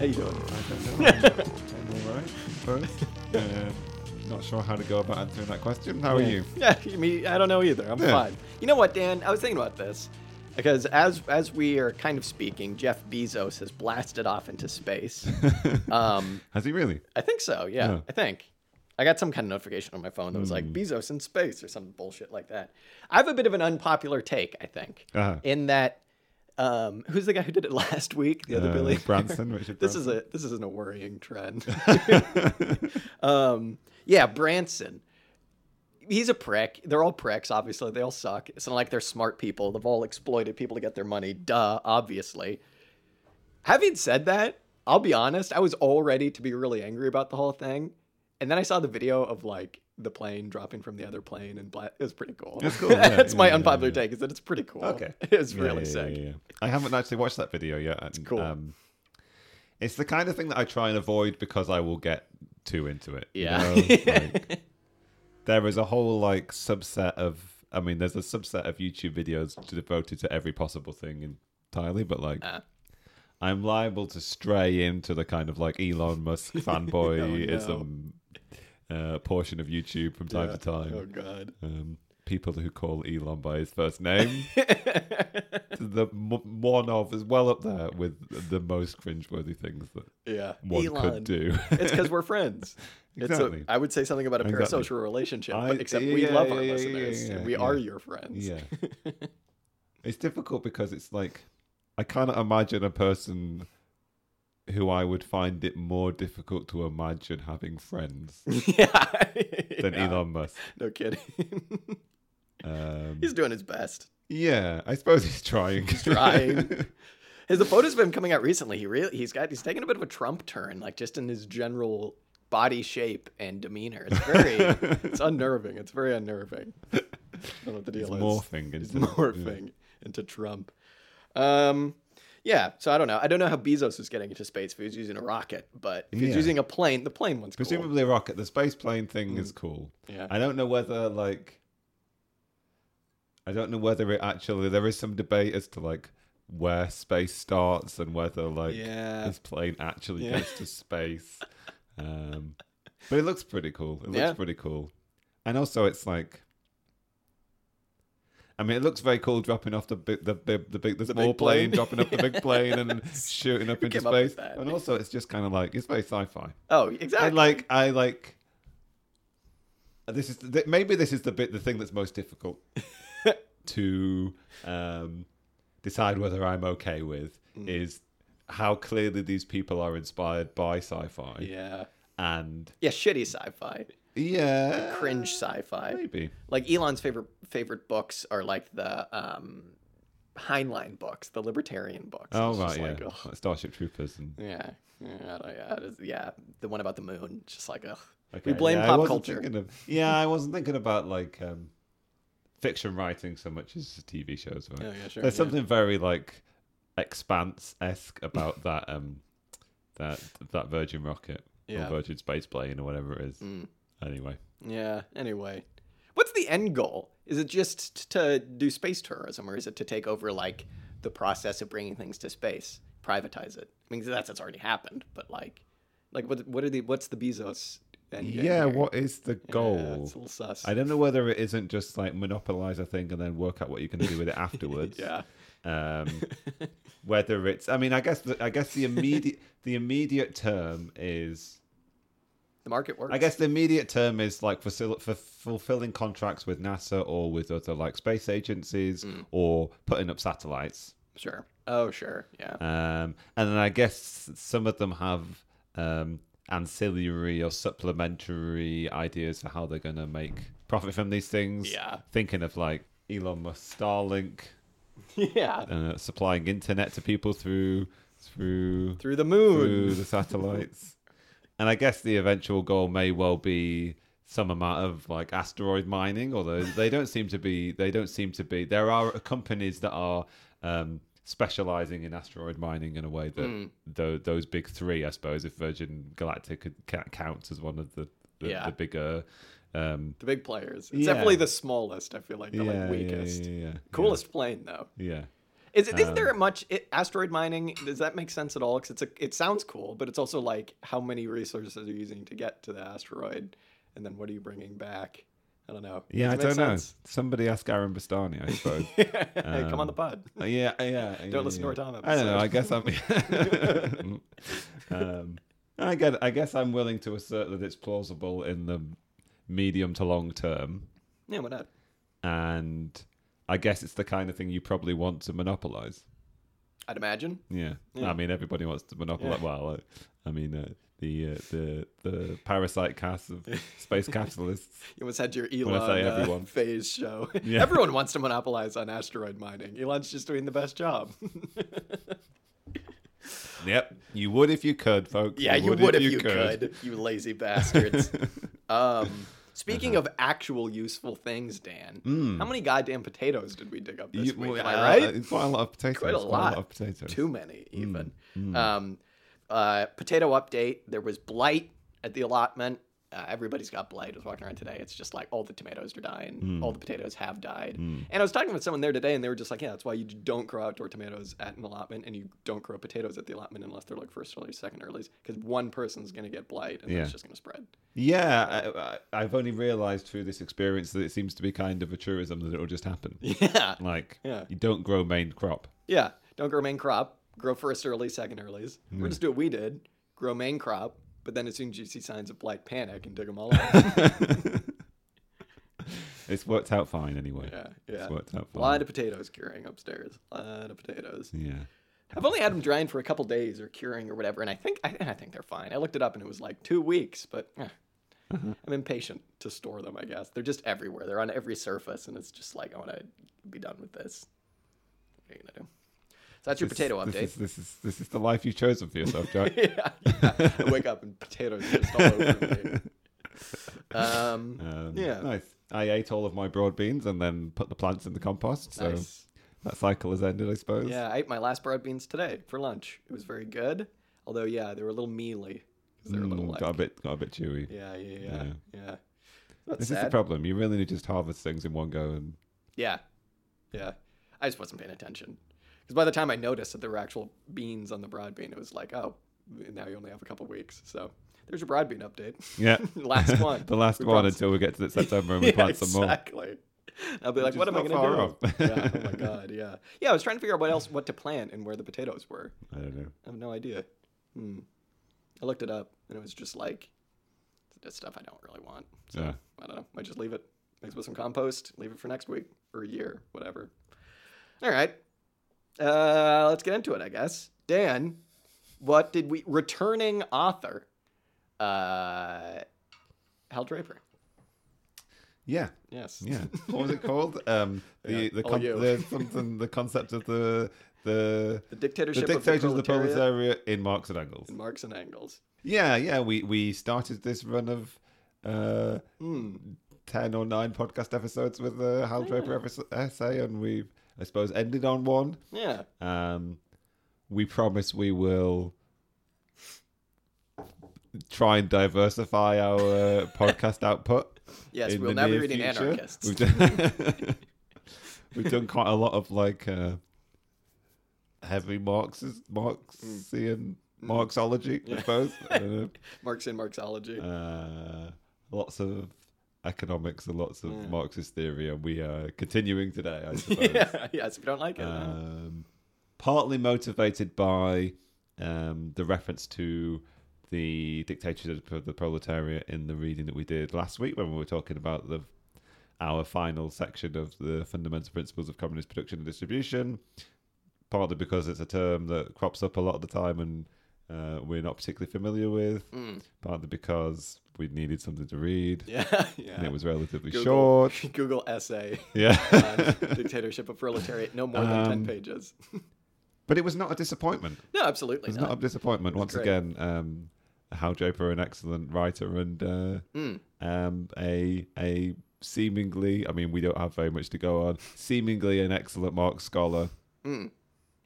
How you doing? I don't know. I'm all right. First, uh, not sure how to go about answering that question. How are you? Yeah, me. I don't know either. I'm Yeah. fine. You know what, Dan? I was thinking about this because as as we are kind of speaking, Jeff Bezos has blasted off into space. um, Has he really? I think so. Yeah, Yeah. I think. I got some kind of notification on my phone that was Hmm. like Bezos in space or some bullshit like that. I have a bit of an unpopular take, I think, Uh-huh. in that um, who's the guy who did it last week? The other Uh, Billy Branson, Richard This is a this isn't a worrying trend. um, yeah, Branson. He's a prick. They're all pricks, obviously. They all suck. It's not like they're smart people. They've all exploited people to get their money. Duh, obviously. Having said that, I'll be honest, I was all ready to be really angry about the whole thing. And then I saw the video of like the plane dropping from the other plane and bla- it was pretty cool. It's cool, yeah, That's my yeah, yeah, unpopular yeah. take is that it's pretty cool. Okay. It's Yeah, really yeah, sick. yeah, yeah. I haven't actually watched that video yet. It's cool. Um, it's the kind of thing that I try and avoid because I will get too into it. you Yeah. know? Like, there is a whole like subset of. I mean, there's a subset of YouTube videos devoted to every possible thing entirely, but like. Ah. I'm liable to stray into the kind of like Elon Musk fanboyism uh, portion of YouTube from time Yeah. to time. Oh god. Um, people who call Elon by his first name, the m- one of is well up there with the most cringeworthy things that Yeah. one Elon. could do. it's because we're friends. Exactly. It's a, I would say something about a Exactly. parasocial relationship, I- but except we yeah, love yeah, our yeah, yeah, listeners yeah, and we yeah. are your friends. yeah, it's difficult because it's like I cannot imagine a person who I would find it more difficult to imagine having friends yeah. than Yeah. Elon Musk. No kidding. Um, He's doing his best. yeah, I suppose he's trying. He's trying. His the photos of him coming out recently. He really he's got he's taking a bit of a Trump turn, like just in his general body shape and demeanor. It's very it's unnerving. It's very unnerving. I don't know what the deal It's is. morphing He's into- morphing into Trump. Um, yeah. So I don't know. I don't know how Bezos is getting into space if he was using a rocket, but if he's Yeah. using a plane, the plane one's cool. Presumably a rocket. The space plane thing is cool. Yeah. I don't know whether like I don't know whether it actually there is some debate as to like where space starts and whether like Yeah. this plane actually Yeah. gets to space. Um but it looks pretty cool. It looks Yeah. pretty cool. And also it's like I mean, it looks very cool dropping off the big, the big, the big, the, The small big plane. plane, dropping off the big plane, and shooting up into came up space. And also, it's just kind of like it's very sci-fi. Oh, exactly. I like I like this is th- maybe this is the bit the thing that's most difficult to um, decide whether I'm okay with Mm. is how clearly these people are inspired by sci-fi Yeah. and Yeah. Shitty sci-fi. Yeah Cringe sci-fi. maybe like Elon's favorite favorite books are like the um Heinlein books, the libertarian books. oh right yeah like. Like Starship Troopers and yeah, yeah, yeah, yeah. The one about the moon, just like ugh. Okay, we blame yeah, pop culture. of- yeah I wasn't thinking about like um, fiction writing so much as TV shows right? Yeah, yeah, sure. There's yeah. something very like expanse esque about that um that that Virgin rocket Yeah. or Virgin space plane or whatever it is. Mm. Anyway, Yeah. Anyway, what's the end goal? Is it just to do space tourism, or is it to take over like the process of bringing things to space, privatize it? I mean, that's that's already happened, but like, like what what are the what's the Bezos? end yeah, here? what is the Yeah, goal? it's a little sus. I don't know whether it isn't just like monopolize a thing and then work out what you can do with it afterwards. yeah. Um, whether it's, I mean, I guess the, I guess the immediate the immediate term is The market works. I guess the immediate term is like facil- for fulfilling contracts with NASA or with other like space agencies Mm. or putting up satellites. Sure. Oh, sure. Yeah. Um, and then I guess some of them have um, ancillary or supplementary ideas for how they're going to make profit from these things. Yeah. Thinking of like Elon Musk Starlink yeah. uh, supplying internet to people through through Through the moon. through the satellites. and I guess the eventual goal may well be some amount of like asteroid mining, although they don't seem to be. They don't seem to be. There are companies that are um, specializing in asteroid mining in a way that tho- those big three, I suppose, if Virgin Galactic could ca- counts as one of the the, Yeah. the bigger Um, The big players. It's Yeah. definitely the smallest. I feel like the yeah, like weakest. Coolest plane though. Yeah. Is it? Is Um, there much it, asteroid mining? Does that make sense at all? Because it's a. It sounds cool, but it's also like how many resources are you using to get to the asteroid, and then what are you bringing back? I don't know. Yeah, I don't make know. Somebody ask Aaron Bastani, I suppose. hey, come on the pod. Uh, yeah, uh, yeah. Don't yeah, listen to yeah. our Tom I don't know. I guess. I'm. um, I get. I guess I'm willing to assert that it's plausible in the medium to long term, Yeah, why not? and I guess it's the kind of thing you probably want to monopolize. I'd imagine. Yeah, Yeah. I mean everybody wants to monopolize. Yeah. Well, uh, I mean uh, the uh, the the parasite cast of space capitalists. You almost had your I Elon say uh, everyone. phase show. Yeah. Everyone wants to monopolize on asteroid mining. Elon's just doing the best job. Yep, you would if you could, folks. yeah, you would if you could. you lazy bastards. um, speaking Uh-huh. of actual useful things, Dan, Mm. how many goddamn potatoes did we dig up this You- week? well, Am I uh, right? uh, Quite a lot of potatoes. Quite a lot. of potatoes. Too many, even. mm. Um, uh, potato update. There was blight at the allotment. Uh, everybody's got blight. Was walking around today. It's just like all the tomatoes are dying. Mm. All the potatoes have died. And I was talking with someone there today, and they were just like, "Yeah, that's why you don't grow outdoor tomatoes at an allotment, and you don't grow potatoes at the allotment unless they're like first early, second earlies, because one person's gonna get blight, and Yeah. it's just gonna spread." Yeah, I, I've only realised through this experience that it seems to be kind of a truism that it will just happen. Yeah, Like, Yeah. you don't grow main crop. yeah. Don't grow main crop. Grow first early, second earlies. Hmm. Or just do what we did. Grow main crop, but then as soon as you see signs of blight, panic and dig them all up. It's worked out fine anyway. yeah, yeah. It's worked out fine. A lot of potatoes curing upstairs. A lot of potatoes. Yeah. I've only had them drying for a couple days or curing or whatever, and I think I, I think they're fine. I looked it up and it was like two weeks, but eh, Uh-huh. I'm impatient to store them. I guess they're just everywhere. They're on every surface, and it's just like I want to be done with this. What are you gonna do? So that's your This- potato this update. Is, this is this is the life you've chosen for yourself, Jack. yeah, yeah. I wake up and potatoes just all over me. Um, Um, Yeah. Nice. I ate all of my broad beans and then put the plants in the compost. So nice. that cycle has ended, I suppose. Yeah, I ate my last broad beans today for lunch. It was very good. Although, yeah, they were a little mealy. They were a little Mm, like, got a bit got a bit chewy. yeah, yeah, yeah, Yeah. yeah. That's This is the problem. You really need to just harvest things in one go and Yeah, yeah. I just wasn't paying attention because by the time I noticed that there were actual beans on the broad bean, it was like, oh, now you only have a couple weeks. So there's your broad bean update. Yeah. last one. the last We one until we get to September and we Yeah, plant some more. exactly. I'll be like, what am I going to do? yeah. Oh my god. Yeah. Yeah. I was trying to figure out what else, what to plant and where the potatoes were. I don't know. I have no idea. Hmm. I looked it up and it was just like stuff I don't really want. So Yeah. I don't know. Might just leave it. Mix with some compost. Leave it for next week or a year, whatever. All right. Uh, let's get into it. I guess. Dan, what did we? Returning author, uh, Hal Draper. Yeah. Yes. Yeah. What was it called? Um the Yeah, the, con- the something the concept of the the The the dictatorship, dictators of of the the proletariat proletariat in Marx and Engels. in Marx and Engels. Yeah, yeah. We we started this run of uh Hmm. ten or nine podcast episodes with the Hal Draper episode- essay, and we I suppose ended on one. Yeah. Um, we promise we will try and diversify our uh, podcast output. Yes, we'll now be near reading future. anarchists. We've done, we've done quite a lot of like uh, heavy Marxist, Marxian Marxology, I suppose. Marx and Marxology. uh, lots of economics and lots of Yeah. Marxist theory, and we are continuing today, I suppose. yeah. Yes. If you don't like it. um, partly motivated by um, the reference to the dictatorship of the proletariat in the reading that we did last week when we were talking about the our final section of the fundamental principles of communist production and distribution. Partly because it's a term that crops up a lot of the time and uh, we're not particularly familiar with. mm, Partly because we needed something to read yeah. Yeah. and it was relatively Google, short. Google essay Yeah. on dictatorship of proletariat, no more than Um, ten pages. but it was not a disappointment. No, absolutely It's not. not a disappointment. Once great. again, um, Hal Draper, an excellent writer, and uh, Mm. um, a a seemingly, I mean, we don't have very much to go on. Seemingly an excellent Marx scholar.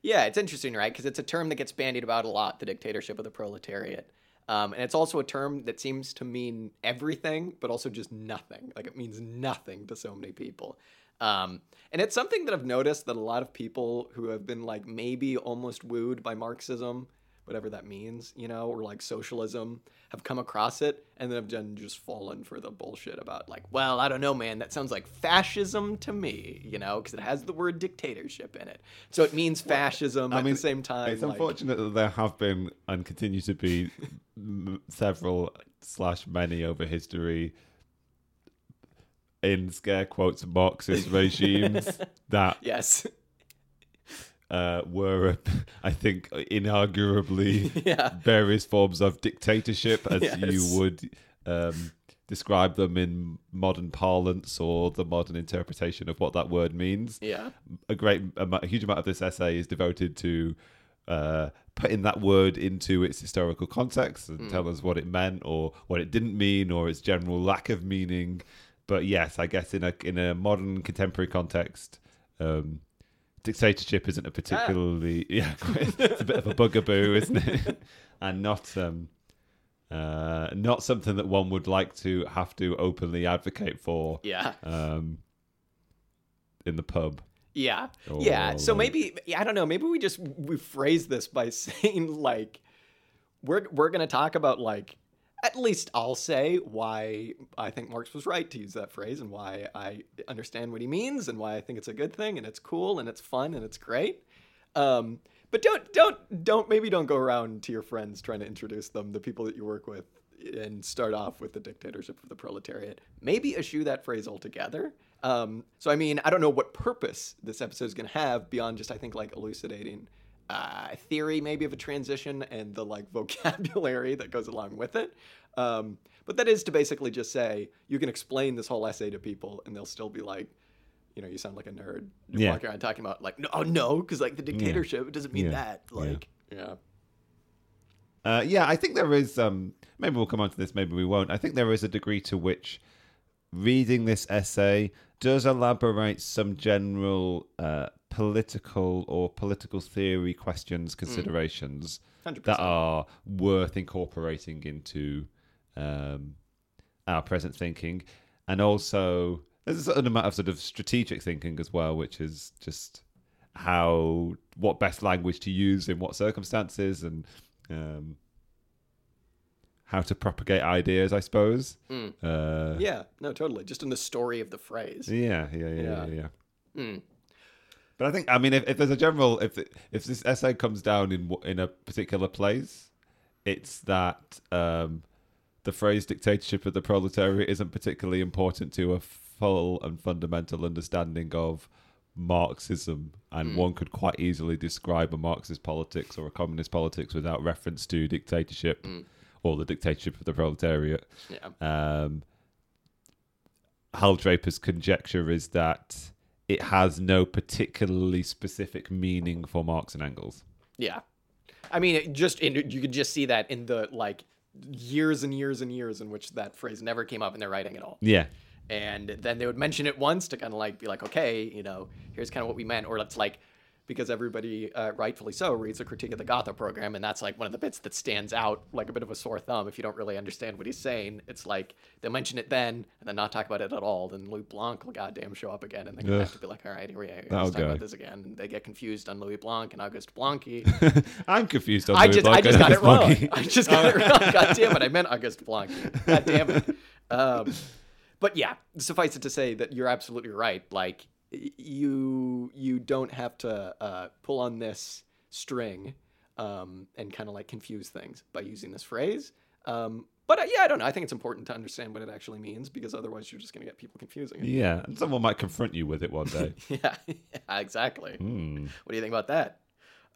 Yeah, it's interesting, right? Because it's a term that gets bandied about a lot, the dictatorship of the proletariat. Um, and it's also a term that seems to mean everything, but also just nothing. Like it means nothing to so many people. Um, and it's something that I've noticed that a lot of people who have been like maybe almost wooed by Marxism, whatever that means, you know, or like socialism, have come across it and then have done just fallen for the bullshit about like, well, I don't know, man, that sounds like fascism to me, you know, because it has the word dictatorship in it. So it means fascism I at mean, the same time. It's like- unfortunate that there have been and continue to be m- several slash many over history in scare quotes Marxist regimes that yes. Uh, were, I think, inarguably yeah. various forms of dictatorship, as Yes. you would um, describe them in modern parlance or the modern interpretation of what that word means. Yeah. A great, a huge amount of this essay is devoted to uh, putting that word into its historical context and tell us what it meant or what it didn't mean or its general lack of meaning. But yes, I guess in a in a modern contemporary context. Um, dictatorship isn't a particularly yeah it's a bit of a bugaboo isn't it and not um uh not something that one would like to have to openly advocate for Yeah. um in the pub Yeah. Or, yeah. So like- maybe yeah, I don't know, maybe we just we phrase this by saying like we're we're going to talk about like at least I'll say why I think Marx was right to use that phrase and why I understand what he means and why I think it's a good thing and it's cool and it's fun and it's great. Um but don't don't don't maybe don't go around to your friends trying to introduce them the people that you work with and start off with the dictatorship of the proletariat. Maybe eschew that phrase altogether. Um, so I mean, I don't know what purpose this episode is going to have beyond just I think like elucidating uh, theory maybe of a transition and the like vocabulary that goes along with it. Um, but that is to basically just say you can explain this whole essay to people and they'll still be like, you know, you sound like a nerd. You're Yeah. walking around talking about like, no, oh no, because like the dictatorship it doesn't mean Yeah. that. Yeah. Like, yeah. Uh, yeah, I think there is. Um, maybe we'll come on to this. Maybe we won't. I think there is a degree to which reading this essay does elaborate some general uh, political or political theory questions, considerations Hundred that are worth incorporating into um, our present thinking, and also there's a certain amount of sort of strategic thinking as well, which is just how what best language to use in what circumstances and um, how to propagate ideas, I suppose. Mm. Uh, Yeah, no, totally. Just in the story of the phrase. yeah, yeah, yeah, Yeah. yeah. yeah. Mm. But I think, I mean, if, if there's a general, if if this essay comes down in in a particular place, it's that um, the phrase "dictatorship of the proletariat" isn't particularly important to a full and fundamental understanding of Marxism, and one could quite easily describe a Marxist politics or a communist politics without reference to dictatorship or the dictatorship of the proletariat. Yeah. Um, Hal Draper's conjecture is that it has no particularly specific meaning for Marx and Engels. Yeah. I mean, it just in, you could just see that in the like years and years and years in which that phrase never came up in their writing at all. Yeah, And then they would mention it once to kind of like be like, okay, you know, here's kind of what we meant. Or it's like, because everybody, uh, rightfully so, reads a critique of the Gotha program. And that's like one of the bits that stands out like a bit of a sore thumb if you don't really understand what he's saying. It's like they'll mention it then and then not talk about it at all. Then Louis Blanc will goddamn show up again. And they're going to Ugh. have to be like, all right, here we are. Oh, Let's talk God. about this again. And they get confused on Louis Blanc and Auguste Blanqui. I'm confused. On I Louis just, I just got it wrong. Blanqui. I just got it wrong. God damn it! I meant August Blanc. God damn it. Um, but yeah, suffice it to say that you're absolutely right. Like you, you don't have to uh, pull on this string um, and kind of like confuse things by using this phrase. Um, but uh, yeah, I don't know. I think it's important to understand what it actually means because otherwise you're just going to get people confusing it. Yeah, and someone might confront you with it one day. Yeah, yeah, exactly. Hmm. What do you think about that?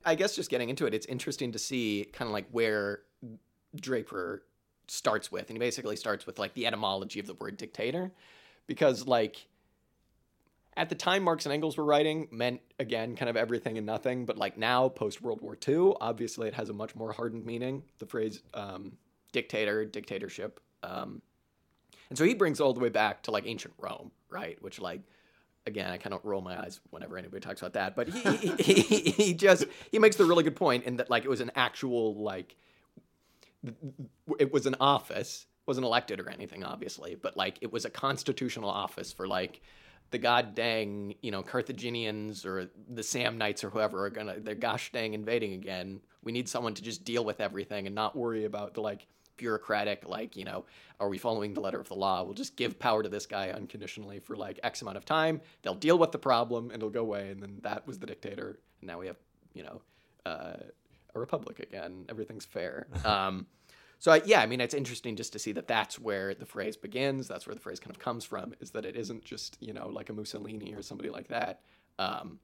I guess just getting into it, it's interesting to see kind of like where Draper starts with. And he basically starts with like the etymology of the word dictator. Because, like, at the time Marx and Engels were writing, meant again kind of everything and nothing. But, like, now, post World War II, obviously it has a much more hardened meaning. The phrase um, dictator, dictatorship. Um, and so he brings all the way back to like ancient Rome, right? Which, like, again, I kind of roll my eyes whenever anybody talks about that. But he, he, he, he just he makes the really good point in that like it was an actual like it was an office, wasn't elected or anything, obviously, but like it was a constitutional office for like the god dang, you know, Carthaginians or the Samnites or whoever are gonna they're gosh dang invading again. We need someone to just deal with everything and not worry about the like bureaucratic, like, you know, are we following the letter of the law? We'll just give power to this guy unconditionally for like X amount of time. They'll deal with the problem and it'll go away. And then that was the dictator. And now we have, you know, uh, a republic again. Everything's fair. Um, so I, yeah, I mean, it's interesting just to see that that's where the phrase begins. That's where the phrase kind of comes from. Is that it isn't just you know like a Mussolini or somebody like that. Um,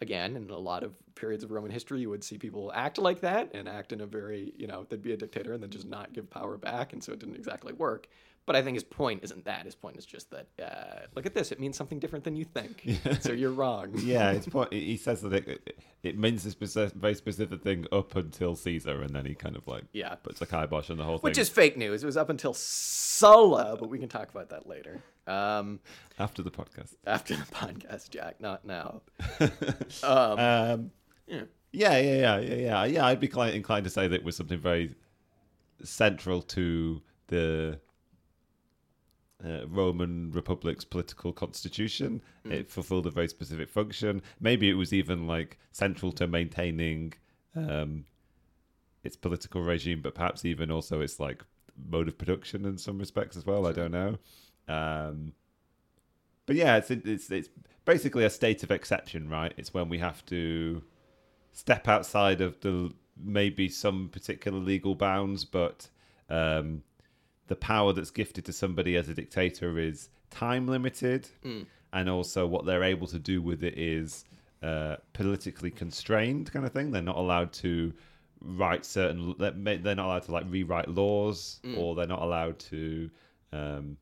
again, in a lot of periods of Roman history, you would see people act like that and act in a very you know they'd be a dictator and then just not give power back, and so it didn't exactly work. But I think his point isn't that. His point is just that uh, look at this; it means something different than you think. So you're wrong. yeah, it's point. He says that it, it means this specific, very specific thing up until Caesar, and then he kind of like Yeah. puts a kibosh on the whole Which thing Which is fake news. It was up until Sulla, but we can talk about that later. Um, after the podcast. after the podcast, Jack, not now. Um, Um, yeah. yeah, yeah, yeah, yeah, yeah. Yeah, I'd be inclined to say that it was something very central to the uh, Roman Republic's political constitution. It fulfilled a very specific function. Maybe it was even like central to maintaining um, its political regime, but perhaps even also its like mode of production in some respects as well. I don't know. Um, but yeah, it's it's it's basically a state of exception, right? It's when we have to step outside of the maybe some particular legal bounds, but um, the power that's gifted to somebody as a dictator is time limited, and also what they're able to do with it is uh, politically constrained, kind of thing. They're not allowed to write certain. They're not allowed to like rewrite laws, or they're not allowed to. Um,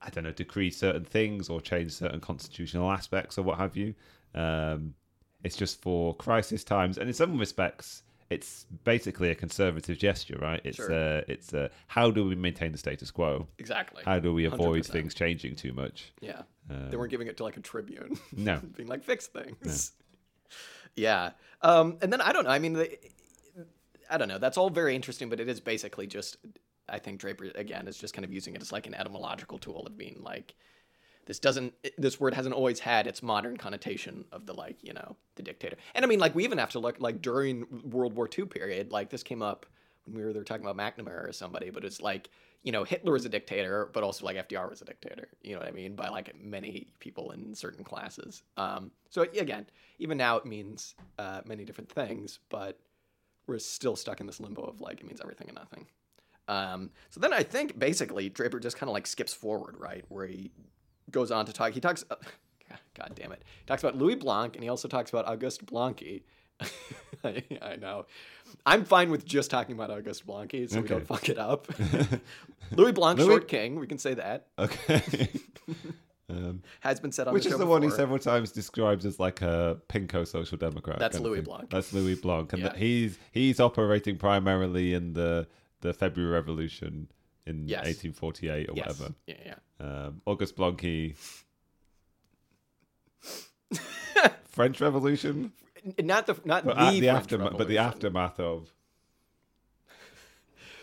I don't know, decree certain things or change certain constitutional aspects or what have you. Um, it's just for crisis times, and in some respects, it's basically a conservative gesture, right? It's Sure. uh, it's uh, how do we maintain the status quo? exactly. How do we avoid 100%. things changing too much? Yeah. Um, they weren't giving it to like a tribune. No. Being like, fix things. Yeah. Um, and then I don't know. I mean, the, I don't know. That's all very interesting, but it is basically just, I think Draper, again, is just kind of using it as like an etymological tool of being like, this doesn't, this word hasn't always had its modern connotation of the like, you know, the dictator. And I mean, like, we even have to look like during World War II period, like this came up when we were there talking about McNamara or somebody, but it's like, you know, Hitler was a dictator, but also like FDR was a dictator. You know what I mean? By like many people in certain classes. Um, so again, even now it means uh, many different things, but we're still stuck in this limbo of like it means everything and nothing. Um, so then I think basically Draper just kind of like skips forward, right, where he goes on to talk. He talks, uh, God, damn it, he talks about Louis Blanc, and he also talks about Auguste Blanqui. I, I know. I'm fine with just talking about Auguste Blanqui, so we don't fuck it up. Louis Blanc, Louis- short king, we can say that. Okay. um, Has been said on which is the one he several times describes as like a pinko social democrat. That's Louis. Blanc. That's Louis Blanc, and Yeah. he's he's operating primarily in the the February Revolution in Yes. 1848 or Yes. whatever. Yeah, yeah. Um, Auguste Blanqui. French Revolution, Not the not but the, at the aftermath, but the aftermath of.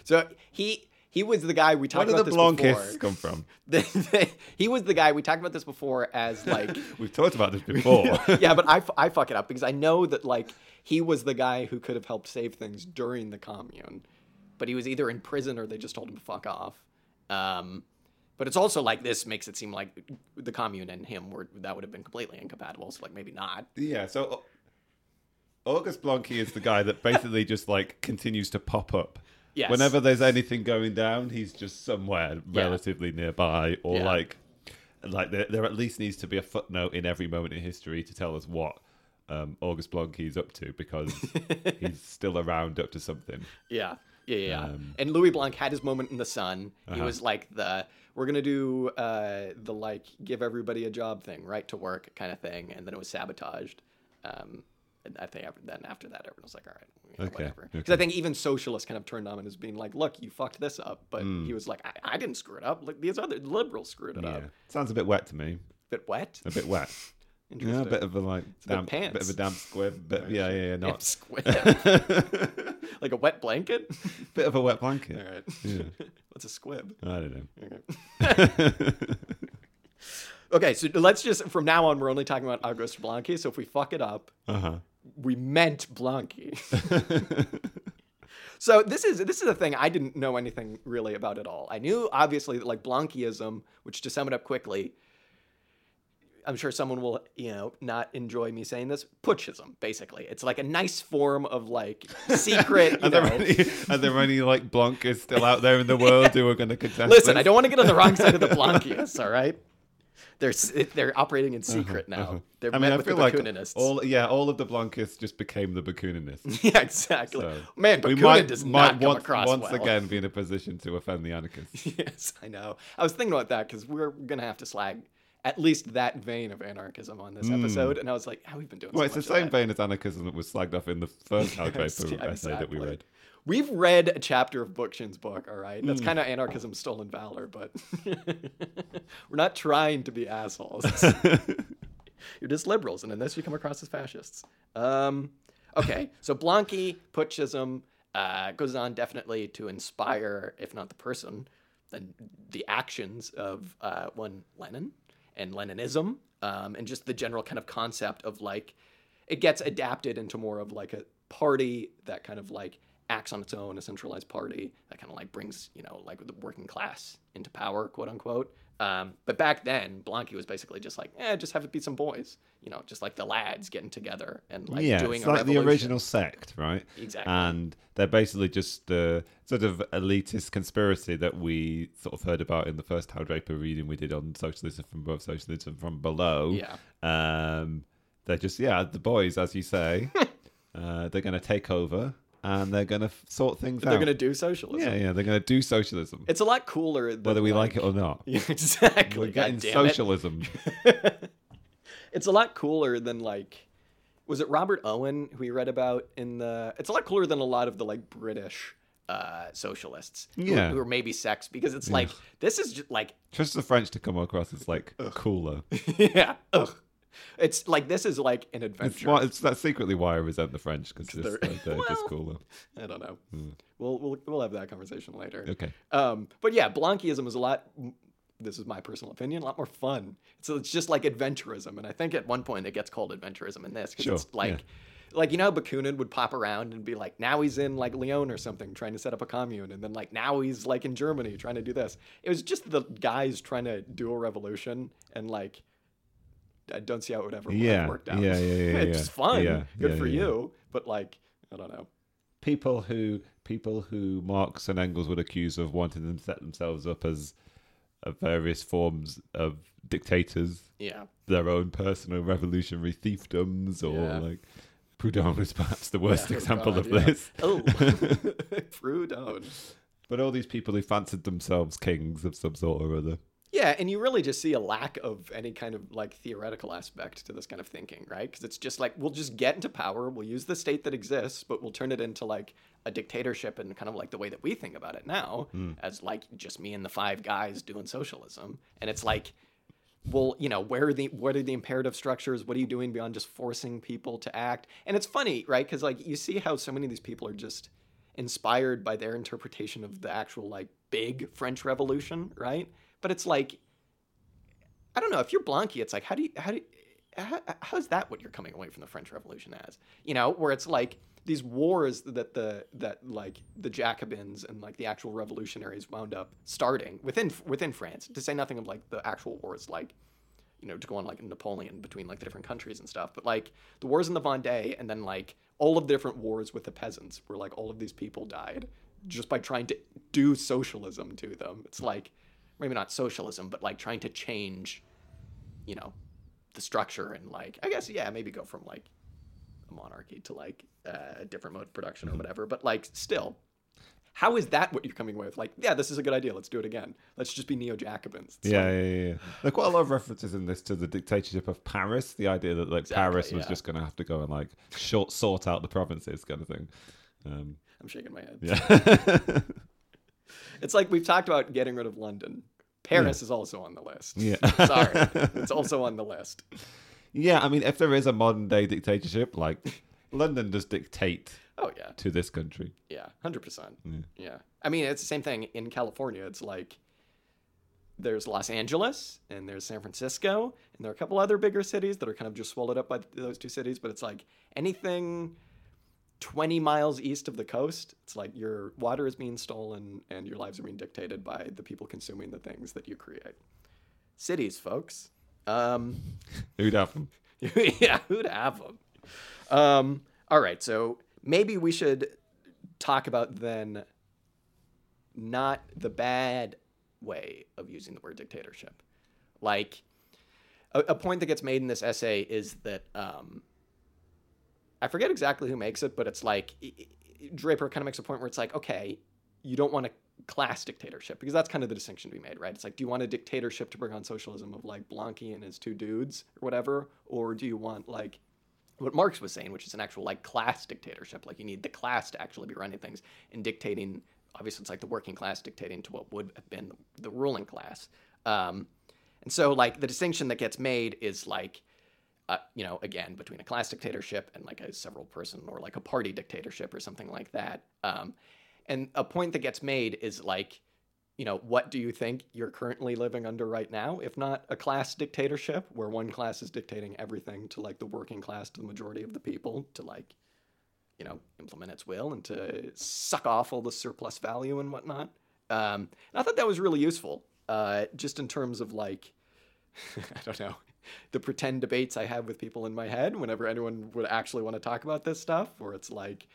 So he he was the guy we Where talked did about the this Blanquists before. come from? he was the guy we talked about this before as like We've talked about this before. yeah, but I, I fuck it up because I know that like he was the guy who could have helped save things during the commune, but he was either in prison or they just told him to fuck off. Um, but it's also like this makes it seem like the commune and him were that would have been completely incompatible. So like maybe not. Yeah, so Auguste Blanqui is the guy that basically just like continues to pop up. Yes. Whenever there's anything going down, he's just somewhere Yeah. relatively nearby, or Yeah. like, like there, there at least needs to be a footnote in every moment in history to tell us what um, Auguste Blanqui is up to because he's still around up to something. Yeah. Yeah, yeah. Um, and Louis Blanc had his moment in the sun. He Uh-huh. was like the we're gonna do uh, the like give everybody a job thing, right to work kind of thing, and then it was sabotaged. Um, and I think after, then after that, everyone was like, all right, you know, Okay, whatever. Because okay. I think even socialists kind of turned on him as being like, look, you fucked this up, but Hmm. he was like, I, I didn't screw it up. Like these other liberals screwed it Yeah, up. sounds a bit wet to me. A Bit wet. A bit wet. yeah, a bit of a like a bit damp, pants. bit of a damp squib. Bit, yeah, yeah, yeah, not squid. like a wet blanket. Bit of a wet blanket. right. Yeah. What's a squib? I don't know. Okay. okay, so let's just from now on we're only talking about Auguste Blanqui. So if we fuck it up, Uh huh. we meant Blanqui. so this is this is a thing I didn't know anything really about at all. I knew obviously that like Blanquism, which to sum it up quickly, I'm sure someone will, you know, not enjoy me saying this. Putschism, basically. It's like a nice form of like secret. Are there, any, are there any like Blancas still out there in the world who are going to contest? Listen, this? I don't want to get on the wrong side of the Blanquists, all right? They're they're operating in secret now. They're Uh-huh, I mean, met I with feel the like all yeah, all of the Blancas just became the Bakuninists. yeah, exactly. So, Man, we Bakunin might, does might not come once, across once well. again be in a position to offend the anarchists. yes, I know. I was thinking about that because we're gonna have to slag at least that vein of anarchism on this episode, and I was like, "How we've been doing?" Hmm. Well, so it's the same vein as anarchism that was slagged off in the first Yes, yeah, essay that we read. We've read a chapter of Bookchin's book, all right? Hmm. That's kind of anarchism stolen valor, but we're not trying to be assholes. You're just liberals, and in this you come across as fascists. Um, okay, so Blanqui, Putschism, uh, goes on definitely to inspire, if not the person, then the actions of uh, one Lenin and Leninism, um, and just the general kind of concept of like it gets adapted into more of like a party that kind of like acts on its own, a centralized party that kind of like brings you know like the working class into power, quote unquote. Um, but back then, Blanqui was basically just like, eh, just have it be some boys, you know, just like the lads getting together and like yeah, doing it's like the original sect, right? Exactly. And they're basically just the sort of elitist conspiracy that we sort of heard about in the first Hal Draper reading we did on socialism from above, socialism from below. Yeah. Um, they're just yeah, the boys, as you say, uh, they're going to take over and they're going to f- sort things out. They're out. gonna do socialism. yeah, yeah, they're going to do socialism, It's a lot cooler than whether we like it or not. Yeah, exactly. We're getting it. socialism. it's a lot cooler than like was it Robert Owen who we read about in the it's a lot cooler than a lot of the like British uh socialists who- Yeah. who, are maybe sex because it's like this is just like Just the French to come across as like cooler. yeah ugh. It's like this is like an It's, adventure why, it's that's secretly why I resent the French because they're- they're, they're just Well, cooler. I don't know we'll, we'll we'll have that conversation later Okay. Um, but yeah, Blanquism is a lot. This is my personal opinion. A lot more fun. So it's just like adventurism, and I think at one point it gets called adventurism in this because Sure, it's like, like you know, Bakunin would pop around and be like, now he's in like Lyon or something trying to set up a commune, and then like now he's like in Germany trying to do this. It was just the guys trying to do a revolution, and like, I don't see how it would ever Yeah, work out. yeah, yeah, yeah, it's yeah. fun. Yeah, Good for you, but like, I don't know. people who people who Marx and Engels would accuse of wanting them to set themselves up as uh, various forms of dictators, Yeah. their own personal revolutionary fiefdoms, or like Proudhon is perhaps the worst example God, of this. Oh, Proudhon. But all these people who fancied themselves kings of some sort or other. Yeah, and you really just see a lack of any kind of like theoretical aspect to this kind of thinking, right? Because it's just like we'll just get into power, we'll use the state that exists, but we'll turn it into like a dictatorship and kind of like the way that we think about it now, hmm. as like just me and the five guys doing socialism. And it's like, well, you know, where are the what are the imperative structures? What are you doing beyond just forcing people to act? And it's funny, right? Because like you see how so many of these people are just inspired by their interpretation of the actual like big French Revolution, right? But it's like, I don't know. If you're Blanqui, it's like, how do you, how do, you, how, how's that what you're coming away from the French Revolution as? You know, where it's like these wars that the that like the Jacobins and like the actual revolutionaries wound up starting within within France. To say nothing of like the actual wars, like you know, to go on like Napoleon between like the different countries and stuff. But like the wars in the Vendée and then like all of the different wars with the peasants, where like all of these people died just by trying to do socialism to them. It's like maybe not socialism, but like trying to change, you know, the structure and like I guess yeah, maybe go from like a monarchy to like a different mode of production or whatever. But like still, how is that what you're coming with? Like, yeah, this is a good idea. Let's do it again. Let's just be neo Jacobins. Yeah, yeah, yeah, yeah. There are quite a lot of references in this to the dictatorship of Paris. The idea that like Exactly, Paris was yeah. just going to have to go and like short sort out the provinces, kind of thing. Um, I'm shaking my head. yeah, It's like we've talked about getting rid of London. Paris is also on the list. yeah, Sorry, it's also on the list. yeah. I mean, if there is a modern day dictatorship, like London does dictate Oh yeah, to this country. yeah, hundred percent. Yeah, I mean it's the same thing in California. It's like there's Los Angeles and there's San Francisco and there are a couple other bigger cities that are kind of just swallowed up by those two cities. But it's like anything 20 miles east of the coast, it's like your water is being stolen and your lives are being dictated by the people consuming the things that you create. Cities, folks. Um, Who'd have them? yeah, who'd have them? Um, all right, so maybe we should talk about then not the bad way of using the word dictatorship. Like, a, a point that gets made in this essay is that um, I forget exactly who makes it, but it's like Draper kind of makes a point where it's like, okay, you don't want a class dictatorship because that's kind of the distinction to be made, right? It's like, do you want a dictatorship to bring on socialism of like Blanqui and his two dudes or whatever, or do you want like what Marx was saying, which is an actual like class dictatorship? Like you need the class to actually be running things and dictating. Obviously, it's like the working class dictating to what would have been the ruling class. Um, and so, like the distinction that gets made is like uh, you know, again, between a class dictatorship and like a several person or like a party dictatorship or something like that. Um, and a point that gets made is like, you know, what do you think you're currently living under right now? If not a class dictatorship where one class is dictating everything to like the working class, to the majority of the people, to like, you know, implement its will and to suck off all the surplus value and whatnot. Um, and I thought that was really useful, uh, just in terms of like, I don't know, the pretend debates I have with people in my head whenever anyone would actually want to talk about this stuff, where it's like,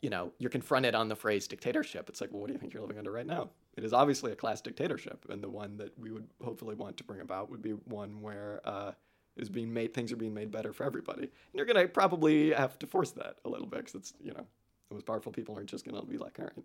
you know, you're confronted on the phrase dictatorship. It's like, well, what do you think you're living under right now? It is obviously a class dictatorship, and the one that we would hopefully want to bring about would be one where uh, is being made things are being made better for everybody. And you're gonna probably have to force that a little bit because it's you know those powerful people aren't just gonna be like, all right,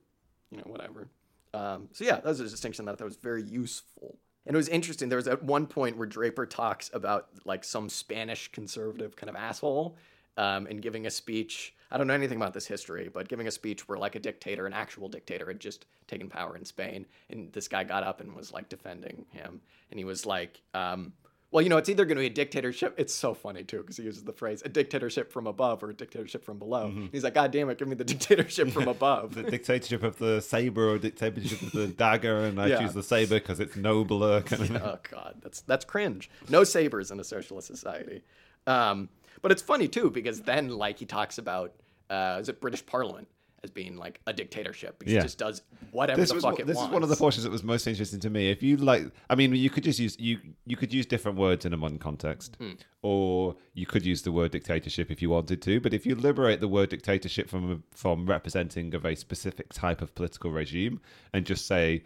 you know, whatever. Um, so yeah, that was a distinction that I thought was very useful. And it was interesting. There was at one point where Draper talks about like some Spanish conservative kind of asshole um, and giving a speech. I don't know anything about this history, but giving a speech where like a dictator, an actual dictator, had just taken power in Spain, and this guy got up and was like defending him, and he was like, um, "Well, you know, it's either going to be a dictatorship." It's so funny too because he uses the phrase "a dictatorship from above" or "a dictatorship from below." He's like, "God damn it, give me the dictatorship from above." The dictatorship of the saber or dictatorship of the dagger, and I Yeah. choose the saber because it's nobler. Kind of. oh god, that's that's cringe. No sabers in a socialist society. Um, but it's funny too because then like he talks about uh, is it British Parliament as being like a dictatorship because Yeah. it just does whatever This the was fuck one- it this wants. is one of the portions that was most interesting to me. If you like, I mean, you could just use you you could use different words in a modern context, Hmm. or you could use the word dictatorship if you wanted to. But if you liberate the word dictatorship from from representing a very specific type of political regime and just say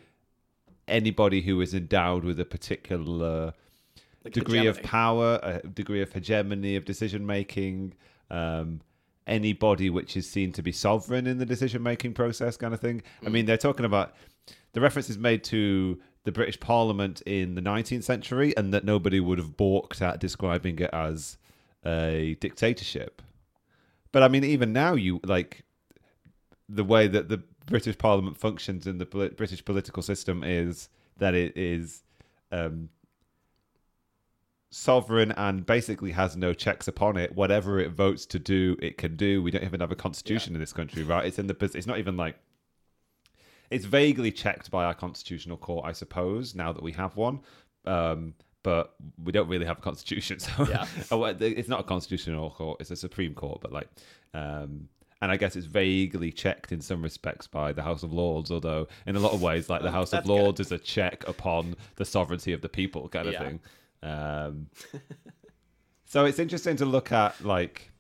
anybody who is endowed with a particular Like degree of power, a degree of hegemony of decision making, um, anybody which is seen to be sovereign in the decision making process, kind of thing. I mean, they're talking about the reference is made to the British Parliament in the 19th century, and that nobody would have balked at describing it as a dictatorship. But I mean, even now, you like the way that the British Parliament functions in the British political system is that it is um, sovereign and basically has no checks upon it. Whatever it votes to do, it can do. We don't even have a constitution in this country, right? It's in the. It's not even like. It's vaguely checked by our constitutional court, I suppose. Now that we have one, um, but we don't really have a constitution, so Yeah. Oh, it's not a constitutional court; it's a supreme court. But like, um, and I guess it's vaguely checked in some respects by the House of Lords, although in a lot of ways, like the House of that's good. Lords is a check upon the sovereignty of the people, kind of Yeah. thing. Um, so it's interesting to look at like.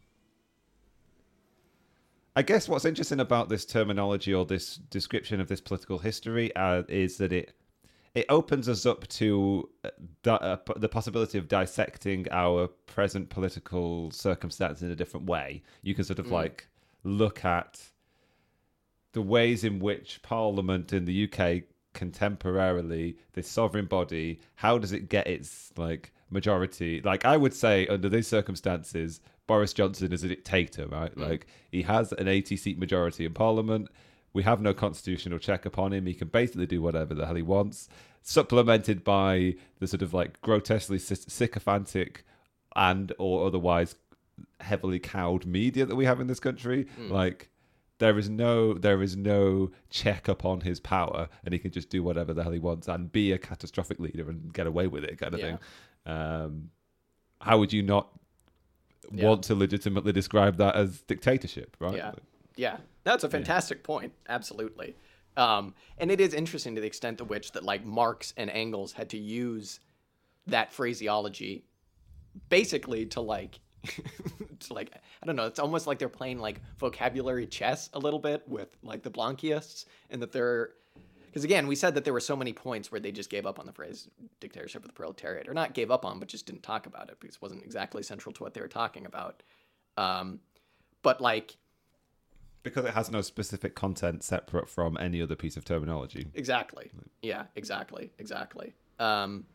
I guess what's interesting about this terminology or this description of this political history uh, is that it it opens us up to uh, di- uh, the possibility of dissecting our present political circumstance in a different way. You can sort of like look at the ways in which Parliament in the UK contemporarily, this sovereign body, how does it get its like majority? Like I would say, under these circumstances, Boris Johnson is a dictator, right? Mm. Like he has an 80 seat majority in Parliament. We have no constitutional check upon him. He can basically do whatever the hell he wants, supplemented by the sort of like grotesquely sycophantic and or otherwise heavily cowed media that we have in this country. Mm. Like there is no there is no check upon his power, and he can just do whatever the hell he wants and be a catastrophic leader and get away with it, kind of Yeah. thing. Um, how would you not Yeah. want to legitimately describe that as dictatorship, right? Yeah. Yeah. That's a fantastic point. Absolutely. Um, and it is interesting to the extent to which that like Marx and Engels had to use that phraseology basically to like to like I don't know, it's almost like they're playing like vocabulary chess a little bit with like the Blanquists and that they're because again, we said that there were so many points where they just gave up on the phrase dictatorship of the proletariat, or not gave up on, but just didn't talk about it because it wasn't exactly central to what they were talking about. Um, but like, Because it has no specific content separate from any other piece of terminology. exactly, yeah, exactly, exactly. Um,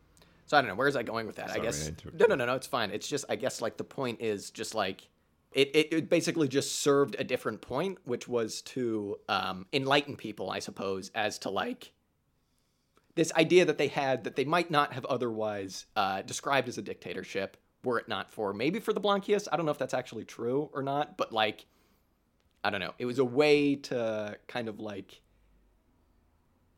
so I don't know where is I going with that. Sorry, I guess I no, no, no, no. It's fine. It's just I guess like the point is just like it, it, it basically just served a different point, which was to um, enlighten people, I suppose, as to like this idea that they had that they might not have otherwise uh, described as a dictatorship were it not for maybe for the Blanquists. I don't know if that's actually true or not, but like I don't know. It was a way to kind of like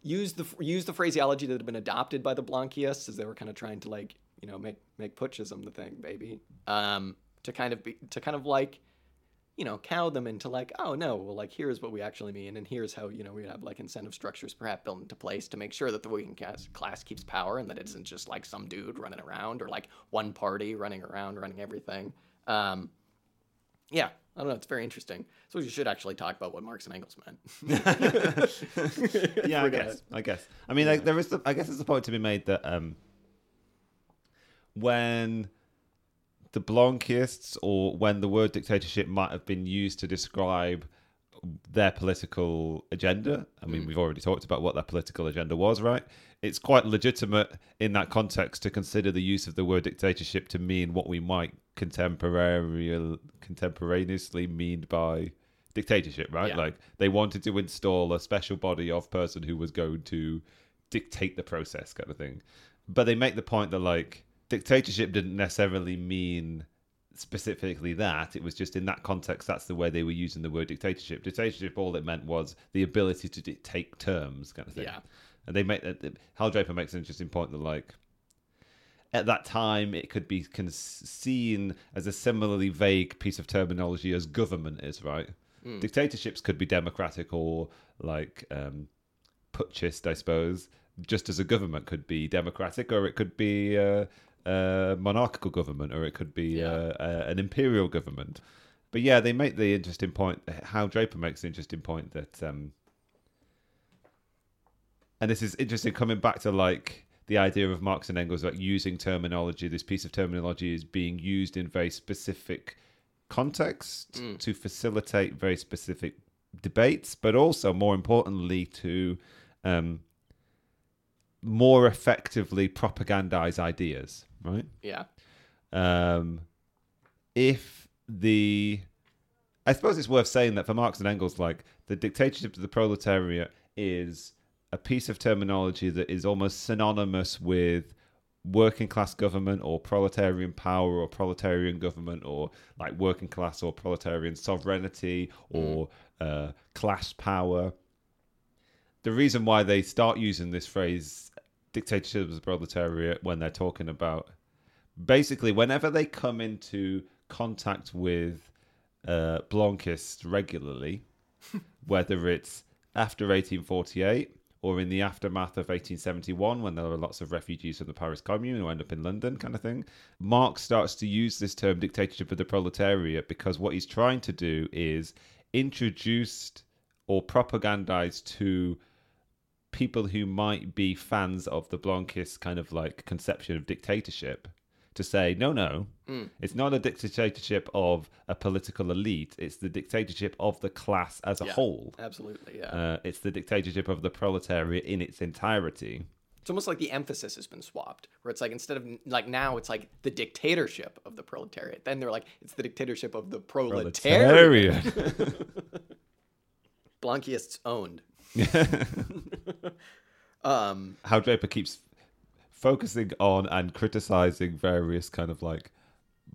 use the use the phraseology that had been adopted by the Blanquists as they were kind of trying to like you know make make putschism the thing, baby. Um, to kind of be to kind of like you know cow them into like oh no well like here's what we actually mean and here's how you know we have like incentive structures perhaps built into place to make sure that the working class, class keeps power and that it isn't just like some dude running around or like one party running around running everything um, yeah i don't know it's very interesting so we should actually talk about what marx and engels meant yeah, I guess. it. I guess. I mean, like, there is. The, I guess there's a point to be made that um, when the Blanquists or when the word dictatorship might have been used to describe their political agenda. I mean, we've already talked about what their political agenda was, right? It's quite legitimate in that context to consider the use of the word dictatorship to mean what we might contemporary contemporaneously mean by dictatorship, right? Yeah. Like they wanted to install a special body of person who was going to dictate the process, kind of thing. But they make the point that like dictatorship didn't necessarily mean specifically that. It was just in that context. That's the way they were using the word dictatorship. Dictatorship, all it meant was the ability to dictate terms, kind of thing. Yeah. And they make uh, that. Hal Draper makes an interesting point that like at that time it could be con- seen as a similarly vague piece of terminology as government is, right? Dictatorships could be democratic or like um, putschist, I suppose, just as a government could be democratic or it could be uh, a monarchical government or it could be Yeah. uh, uh, an imperial government. But yeah, they make the interesting point. Hal Draper makes the interesting point that, um, and this is interesting coming back to like the idea of Marx and Engels, like using terminology. This piece of terminology is being used in very specific context to facilitate very specific debates, but also more importantly to um, more effectively propagandize ideas. Right? yeah um, if the I suppose it's worth saying that for Marx and Engels, like the dictatorship of the proletariat is a piece of terminology that is almost synonymous with working class government or proletarian power or proletarian government or like working class or proletarian sovereignty or uh, class power. The reason why they start using this phrase dictatorship of the proletariat when they're talking about basically whenever they come into contact with uh, Blanquists regularly, whether it's after 1848 or in the aftermath of 1871 when there were lots of refugees from the Paris Commune who end up in London, kind of thing, Marx starts to use this term dictatorship of the proletariat because what he's trying to do is introduce or propagandize to people who might be fans of the Blanquist kind of like conception of dictatorship to say, no, no, it's not a dictatorship of a political elite. It's the dictatorship of the class as a Yeah. whole. absolutely yeah Uh, it's the dictatorship of the proletariat in its entirety. it's almost like the emphasis has been swapped where it's like instead of like now it's like the dictatorship of the proletariat then they're like it's the dictatorship of the proletariat blanquists owned um Hal Draper keeps focusing on and criticizing various kind of like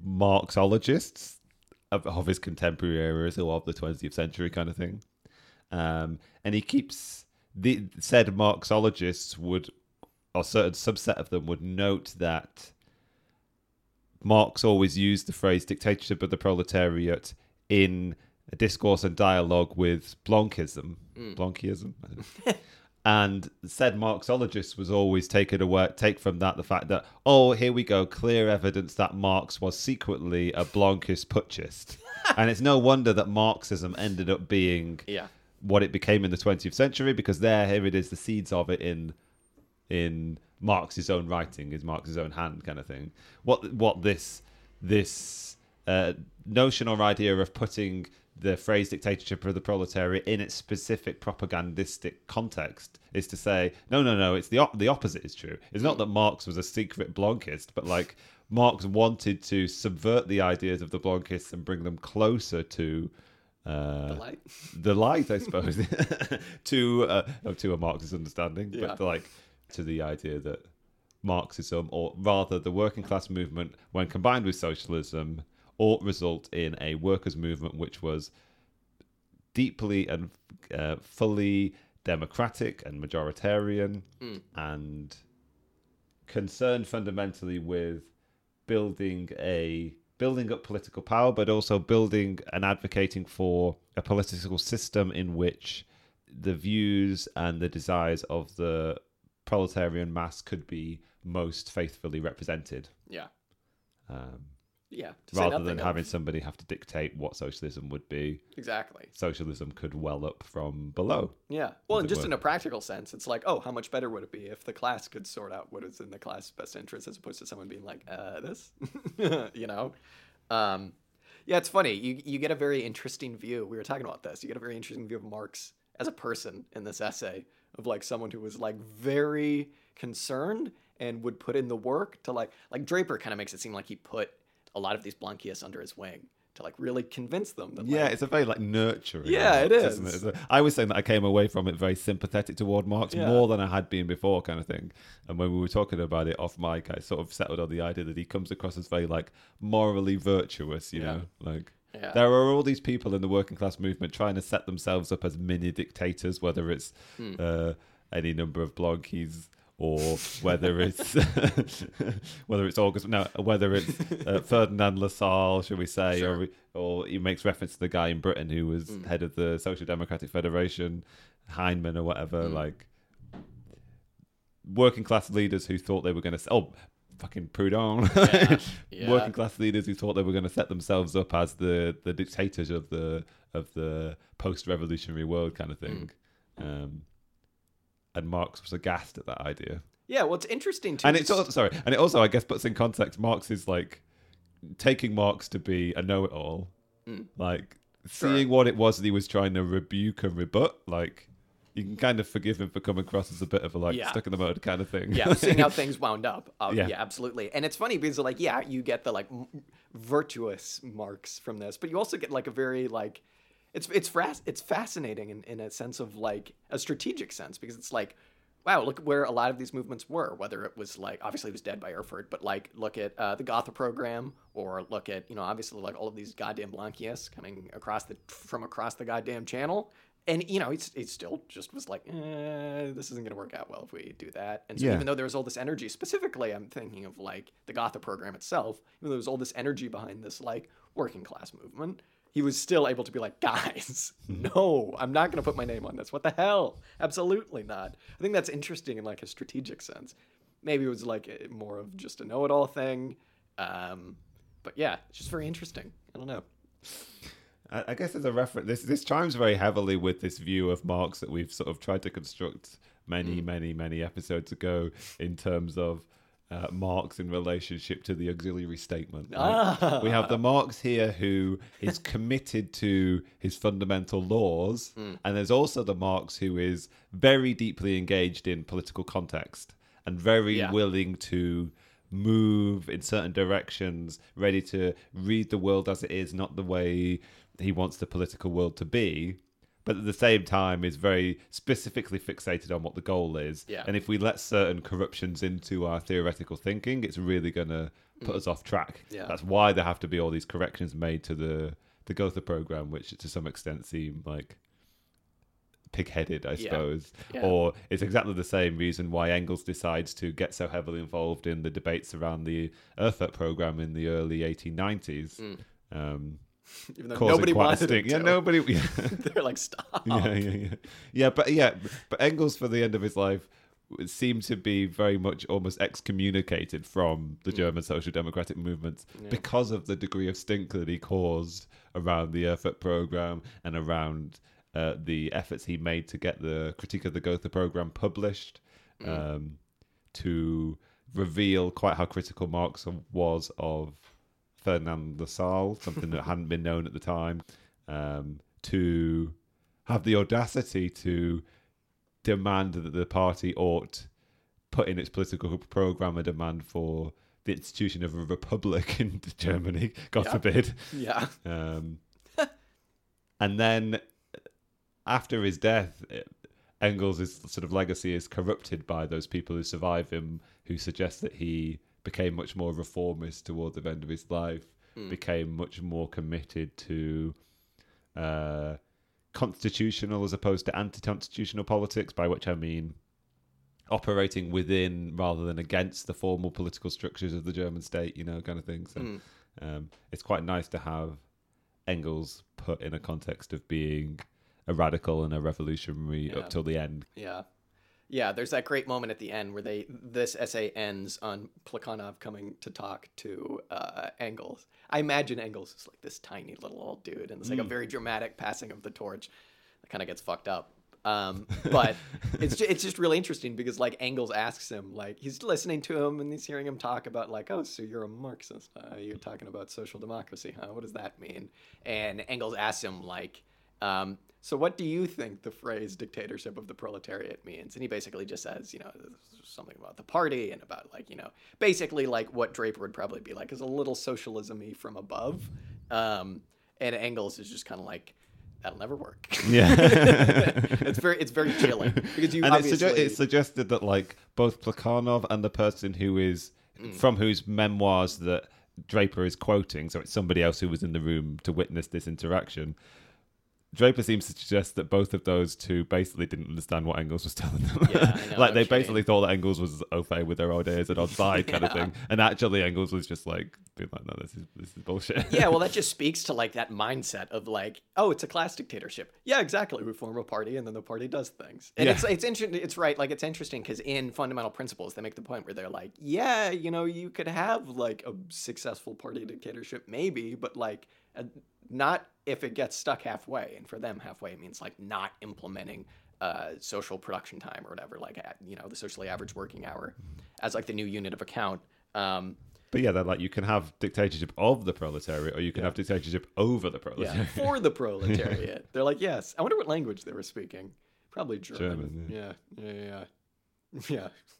Marxologists of, of his contemporaries or of the 20th century kind of thing. um, and he keeps the said Marxologists would, or certain subset of them would note that Marx always used the phrase dictatorship of the proletariat in a discourse and dialogue with Blanchism. Blanchism? and said Marxologist was always taken away, take from that the fact that, oh, here we go, clear evidence that Marx was secretly a Blanquist putschist. and it's no wonder that Marxism ended up being Yeah. what it became in the 20th century because there here it is the seeds of it in in Marx's own writing is Marx's own hand kind of thing what what this this uh, notion or idea of putting the phrase dictatorship of the proletariat in its specific propagandistic context is to say no no no it's the op- the opposite is true it's not that Marx was a secret Blanquist but like Marx wanted to subvert the ideas of the Blanquists and bring them closer to uh, The light. the light, I suppose, to uh, to a Marxist understanding, Yeah. but like to the idea that Marxism, or rather the working class movement, when combined with socialism, ought result in a workers' movement which was deeply and uh, fully democratic and majoritarian, and concerned fundamentally with building a building up political power, but also building and advocating for a political system in which the views and the desires of the proletarian mass could be most faithfully represented, Yeah. um, Yeah. rather than of- having somebody have to dictate what socialism would be. Exactly. Socialism could well up from below. Yeah. Well, and just were. in a practical sense, it's like, oh, how much better would it be if the class could sort out what is in the class' best interest as opposed to someone being like, uh, this? you know? Um, yeah, it's funny. You, you get a very interesting view. We were talking about this. You get a very interesting view of Marx as a person in this essay of like someone who was like very concerned and would put in the work to like, like Draper kind of makes it seem like he put a lot of these Blanquists under his wing to like really convince them that Yeah, like, it's a very like nurturing. Yeah, it Marx, is. It? I was saying that I came away from it very sympathetic toward Marx Yeah. more than I had been before, kind of thing. And when we were talking about it off mic, I sort of settled on the idea that he comes across as very like morally virtuous. You Yeah. know, like Yeah. there are all these people in the working class movement trying to set themselves up as mini dictators, whether it's Hmm. uh, any number of Blanquis or whether it's whether it's August, no, whether it's uh, Ferdinand Lassalle, shall we say, Sure. or or he makes reference to the guy in Britain who was Mm. head of the Social Democratic Federation, Heinemann or whatever, Mm. like working class leaders who thought they were going to oh fucking Proudhon, Yeah, yeah. working class leaders who thought they were going to set themselves up as the the dictators of the of the post revolutionary world kind of thing. Mm. Um, and Marx was aghast at that idea. Yeah, well, it's interesting too. And it's also sorry, and it also I guess puts in context. Marx is like taking Marx to be a know-it-all, Mm. like Sure. seeing what it was that he was trying to rebuke and rebut. Like you can kind of forgive him for coming across as a bit of a like Yeah. stuck in the mud kind of thing. yeah, seeing how things wound up. Uh, yeah. Yeah. absolutely. And it's funny because like, yeah, you get the like m- virtuous marks from this, but you also get like a very like, it's it's fras- it's fascinating in, in a sense of like a strategic sense because it's like, wow, look where a lot of these movements were. Whether it was like obviously it was dead by Erfurt, but like look at uh, the Gotha program or look at you know obviously like all of these goddamn Blanquists coming across the from across the goddamn channel. And you know, he's, he still just was like, eh, "This isn't going to work out well if we do that." And so, Yeah. even though there was all this energy, specifically, I'm thinking of like the Gotha program itself. Even though there was all this energy behind this like working class movement, he was still able to be like, "Guys, no, I'm not going to put my name on this. What the hell? Absolutely not." I think that's interesting in like a strategic sense. Maybe it was like more of just a know-it-all thing, um, but yeah, it's just very interesting. I don't know. I, guess as a reference, this this chimes very heavily with this view of Marx that we've sort of tried to construct many, many, many episodes ago in terms of uh, Marx in relationship to the auxiliary statement. right? Ah. We have the Marx here who is committed to his fundamental laws, and there's also the Marx who is very deeply engaged in political context and very Yeah. willing to move in certain directions, ready to read the world as it is, not the way he wants the political world to be. But at the same time, is very specifically fixated on what the goal is. Yeah. And if we let certain corruptions into our theoretical thinking, it's really going to put us off track. Yeah. That's why there have to be all these corrections made to the the Gotha program, which to some extent seem like pig-headed, I Yeah. suppose. Yeah. Or it's exactly the same reason why Engels decides to get so heavily involved in the debates around the Erfurt program in the early 1890s. Um, Even though nobody wanted him Yeah, nobody. Yeah. They're like, stop. yeah, yeah, yeah. Yeah, but yeah, but Engels for the end of his life seemed to be very much almost excommunicated from the German social democratic movement because of the degree of stink that he caused around the Erfurt program and around uh, the efforts he made to get the critique of the Gotha program published, um, to reveal quite how critical Marx was of Ferdinand Lassalle, something that hadn't been known at the time, um, to have the audacity to demand that the party ought put in its political program a demand for the institution of a republic in Germany, God Yeah. forbid. Yeah. Um, and then after his death, Engels' sort of legacy is corrupted by those people who survive him, who suggest that he became much more reformist towards the end of his life, became much more committed to uh, constitutional as opposed to anti-constitutional politics, by which I mean operating within rather than against the formal political structures of the German state, you know, kind of thing. So um, it's quite nice to have Engels put in a context of being a radical and a revolutionary Yeah. up till the end. Yeah. Yeah, there's that great moment at the end where they this essay ends on Plekhanov coming to talk to uh, Engels. I imagine Engels is like this tiny little old dude, and it's like a very dramatic passing of the torch. That kind of gets fucked up. Um, but it's just, it's just really interesting because like Engels asks him like he's listening to him and he's hearing him talk about like oh so you're a Marxist uh, you're talking about social democracy huh what does that mean and Engels asks him like um, so what do you think the phrase dictatorship of the proletariat means? And he basically just says, you know, something about the party and about like, you know, basically like what Draper would probably be like is a little socialism-y from above. Um, and Engels is just kind of like, that'll never work. Yeah. it's very, it's very chilling because you and obviously, sugge- it's suggested that like both Plekhanov and the person who is Mm. from whose memoirs that Draper is quoting, so it's somebody else who was in the room to witness this interaction. Draper seems to suggest that both of those two basically didn't understand what Engels was telling them. Yeah, I know, like they okay. basically thought that Engels was au fait with their ideas and on side kind of thing, and actually Engels was just like being like, "No, this is this is bullshit." yeah, well, that just speaks to like that mindset of like, oh, it's a class dictatorship. Yeah, exactly. We form a party, and then the party does things. And Yeah. it's it's interesting. It's right. Like it's interesting because in fundamental principles, they make the point where they're like, yeah, you know, you could have like a successful party dictatorship, maybe, but like not if it gets stuck halfway. And for them, halfway means like not implementing. Uh, social production time or whatever, like you know, the socially average working hour, as like the new unit of account. Um, But yeah, they're like you can have dictatorship of the proletariat, or you can have dictatorship over the Yeah, proletariat. for the proletariat. They're like, yes. I wonder what language they were speaking. Probably German. German, yeah. yeah, yeah, yeah, yeah.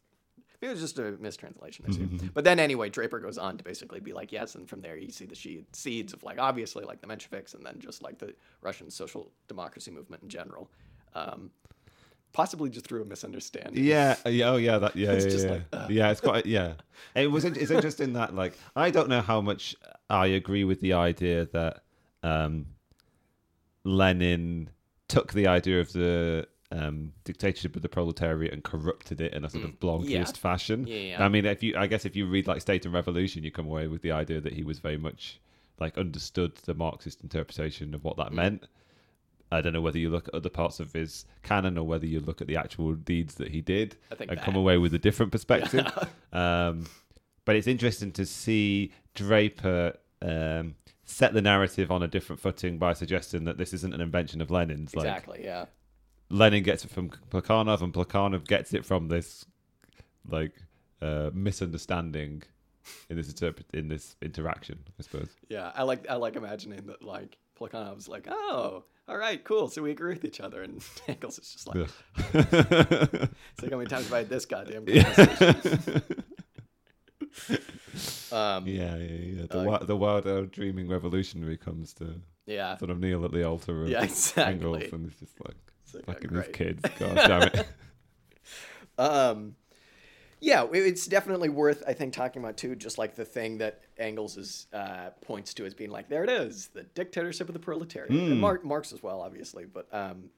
It was just a mistranslation. I see. But then anyway, Draper goes on to basically be like, yes, and from there you see the seeds of like obviously like the Mensheviks, and then just like the Russian social democracy movement in general. Um, possibly just through a misunderstanding. Yeah, yeah, oh yeah, that yeah, It's yeah, just yeah. like, uh. yeah. It's quite yeah. It was it's interesting that like I don't know how much I agree with the idea that um, Lenin took the idea of the um, dictatorship of the proletariat and corrupted it in a sort of Blanquist Mm, yeah. fashion. Yeah, yeah. I mean, if you, I guess, if you read like State and Revolution, you come away with the idea that he was very much like understood the Marxist interpretation of what Mm. that meant. I don't know whether you look at other parts of his canon or whether you look at the actual deeds that he did I think and that. come away with a different perspective. um, but it's interesting to see Draper um, set the narrative on a different footing by suggesting that this isn't an invention of Lenin's. Like Exactly. Yeah. Lenin gets it from Plekhanov, and Plekhanov gets it from this like uh, misunderstanding in this interpret in this interaction. I suppose. Yeah, I like I like imagining that like Plekhanov's like, oh, all right, cool, so we agree with each other, and Engels is just like, Ugh. it's like how many times have I had this goddamn conversation? um, yeah, yeah, yeah, yeah. The, Uh, the wild old dreaming revolutionary comes to yeah, sort of kneel at the altar of Yeah, exactly. Engels, and it's just like like, fucking great. these kids. God damn it. Um, yeah, it's definitely worth, I think, talking about too. Just like the thing that Engels is uh, points to as being like, there it is, the dictatorship of the proletariat, and Mar- Marx as well, obviously. But um,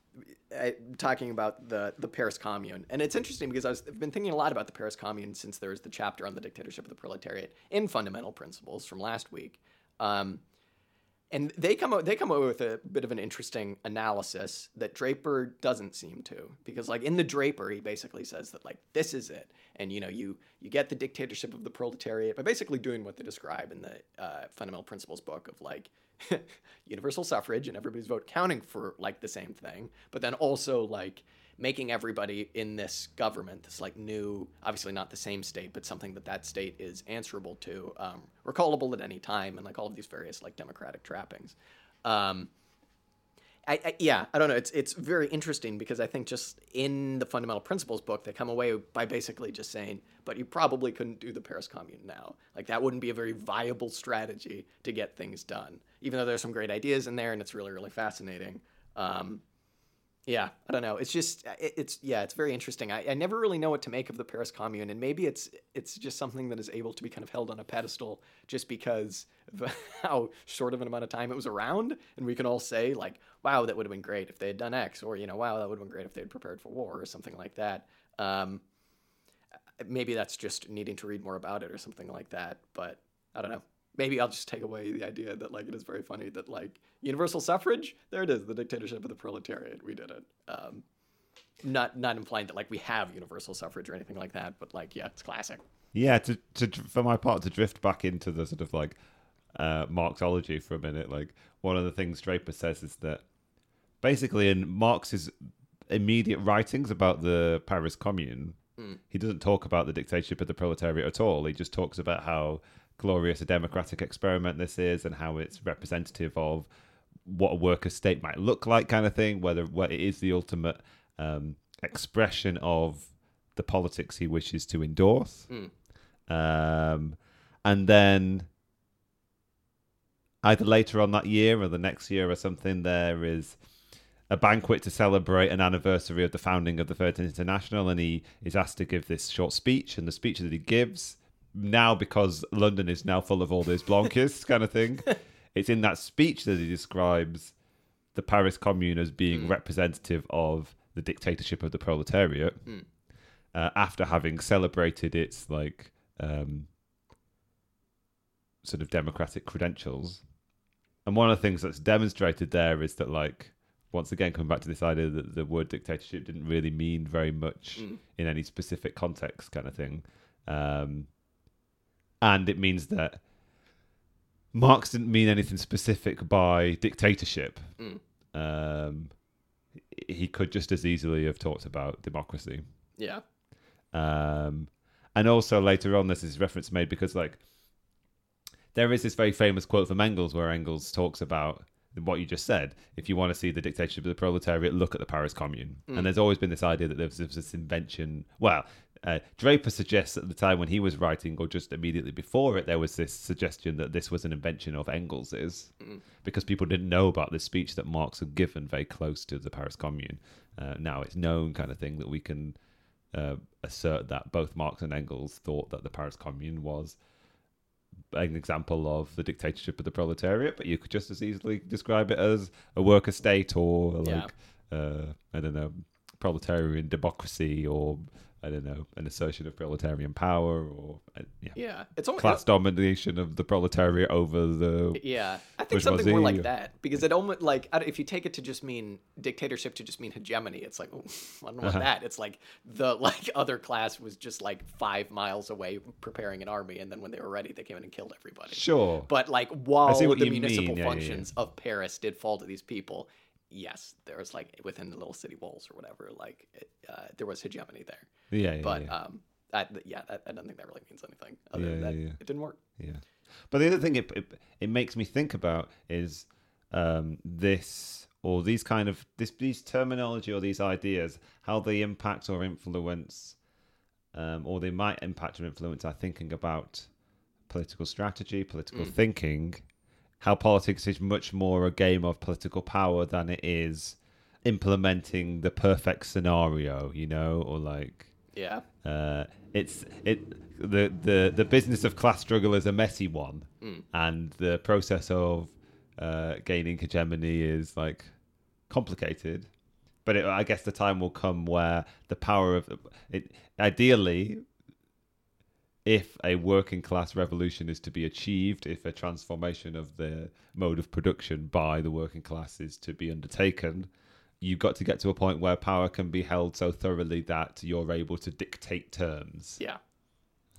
uh, talking about the the Paris Commune, and it's interesting because I was, I've been thinking a lot about the Paris Commune since there was the chapter on the dictatorship of the proletariat in Fundamental Principles from last week. Um, and they come they come up with a bit of an interesting analysis that Draper doesn't seem to. Because like in the Draper he basically says that like this is it. And you know you you get the dictatorship of the proletariat by basically doing what they describe in the uh, fundamental principles book of like universal suffrage and everybody's vote counting for like the same thing. But then also like making everybody in this government, this like new, obviously not the same state, but something that that state is answerable to, um, recallable at any time, and like all of these various like democratic trappings. Um, I, I, yeah, I don't know. It's it's very interesting because I think just in the fundamental principles book, they come away by basically just saying, "But you probably couldn't do the Paris Commune now. Like that wouldn't be a very viable strategy to get things done. Even though there's some great ideas in there, and it's really really fascinating. Um, yeah, I don't know. It's just it, it's yeah, it's very interesting. I, I never really know what to make of the Paris Commune, and maybe it's it's just something that is able to be kind of held on a pedestal just because of how short of an amount of time it was around, and we can all say like, "Wow, that would have been great if they had done X," or you know, "Wow, that would have been great if they had prepared for war," or something like that. Um, maybe that's just needing to read more about it or something like that. But I don't know maybe I'll just take away the idea that like it is very funny that like universal suffrage, there it is, the dictatorship of the proletariat. We did it. Um, not not implying that like we have universal suffrage or anything like that, but like yeah, it's classic. Yeah, to to for my part to drift back into the sort of like uh, Marxology for a minute, like one of the things Draper says is that basically in Marx's immediate writings about the Paris Commune, mm. he doesn't talk about the dictatorship of the proletariat at all. He just talks about how glorious a democratic experiment this is and how it's representative of what a worker state might look like kind of thing whether what it is the ultimate um, expression of the politics he wishes to endorse mm. um, and then either later on that year or the next year or something there is a banquet to celebrate an anniversary of the founding of the 13th International, and he is asked to give this short speech. And the speech that he gives now because London is now full of all these Blanquists kind of thing. It's in that speech that he describes the Paris Commune as being mm. representative of the dictatorship of the proletariat mm. uh, after having celebrated its like um, sort of democratic credentials. And one of the things that's demonstrated there is that like once again coming back to this idea that the word dictatorship didn't really mean very much mm. in any specific context kind of thing. Um, and it means that Marx didn't mean anything specific by dictatorship. Mm. Um, he could just as easily have talked about democracy. Yeah. Um, and also later on, there's this reference made because like there is this very famous quote from Engels where Engels talks about what you just said. If you want to see the dictatorship of the proletariat, look at the Paris Commune. Mm. And there's always been this idea that there was, there was this invention. Well, uh, Draper suggests at the time when he was writing, or just immediately before it, there was this suggestion that this was an invention of Engels's, mm. because people didn't know about this speech that Marx had given very close to the Paris Commune. Uh, now it's known, kind of thing, that we can uh, assert that both Marx and Engels thought that the Paris Commune was an example of the dictatorship of the proletariat, but you could just as easily describe it as a worker state or like yeah. uh, I don't know proletarian democracy or I don't know, an assertion of proletarian power or uh, yeah, yeah, it's almost, class domination of the proletariat over the yeah. I think something more like that because it almost like if you take it to just mean dictatorship to just mean hegemony, it's like oh, I don't want uh-huh. that. It's like the like other class was just like five miles away preparing an army, and then when they were ready, they came in and killed everybody. Sure, but like while the municipal yeah, functions yeah, of Paris did fall to these people, yes, there was like within the little city walls or whatever, like it, uh, there was hegemony there. Yeah, yeah but yeah. um, I, yeah, I, I don't think that really means anything. Other yeah, than that, yeah, it didn't work. Yeah, but the other thing it it, it makes me think about is um, this or these kind of this these terminology or these ideas, how they impact or influence, um, or they might impact or influence our thinking about political strategy, political mm. thinking, how politics is much more a game of political power than it is implementing the perfect scenario, you know, or like yeah. Uh, it's it the the the business of class struggle is a messy one, mm. and the process of uh, gaining hegemony is like complicated. but it, I guess the time will come where the power of it. Ideally, if a working class revolution is to be achieved, if a transformation of the mode of production by the working class is to be undertaken, you've got to get to a point where power can be held so thoroughly that you're able to dictate terms. Yeah.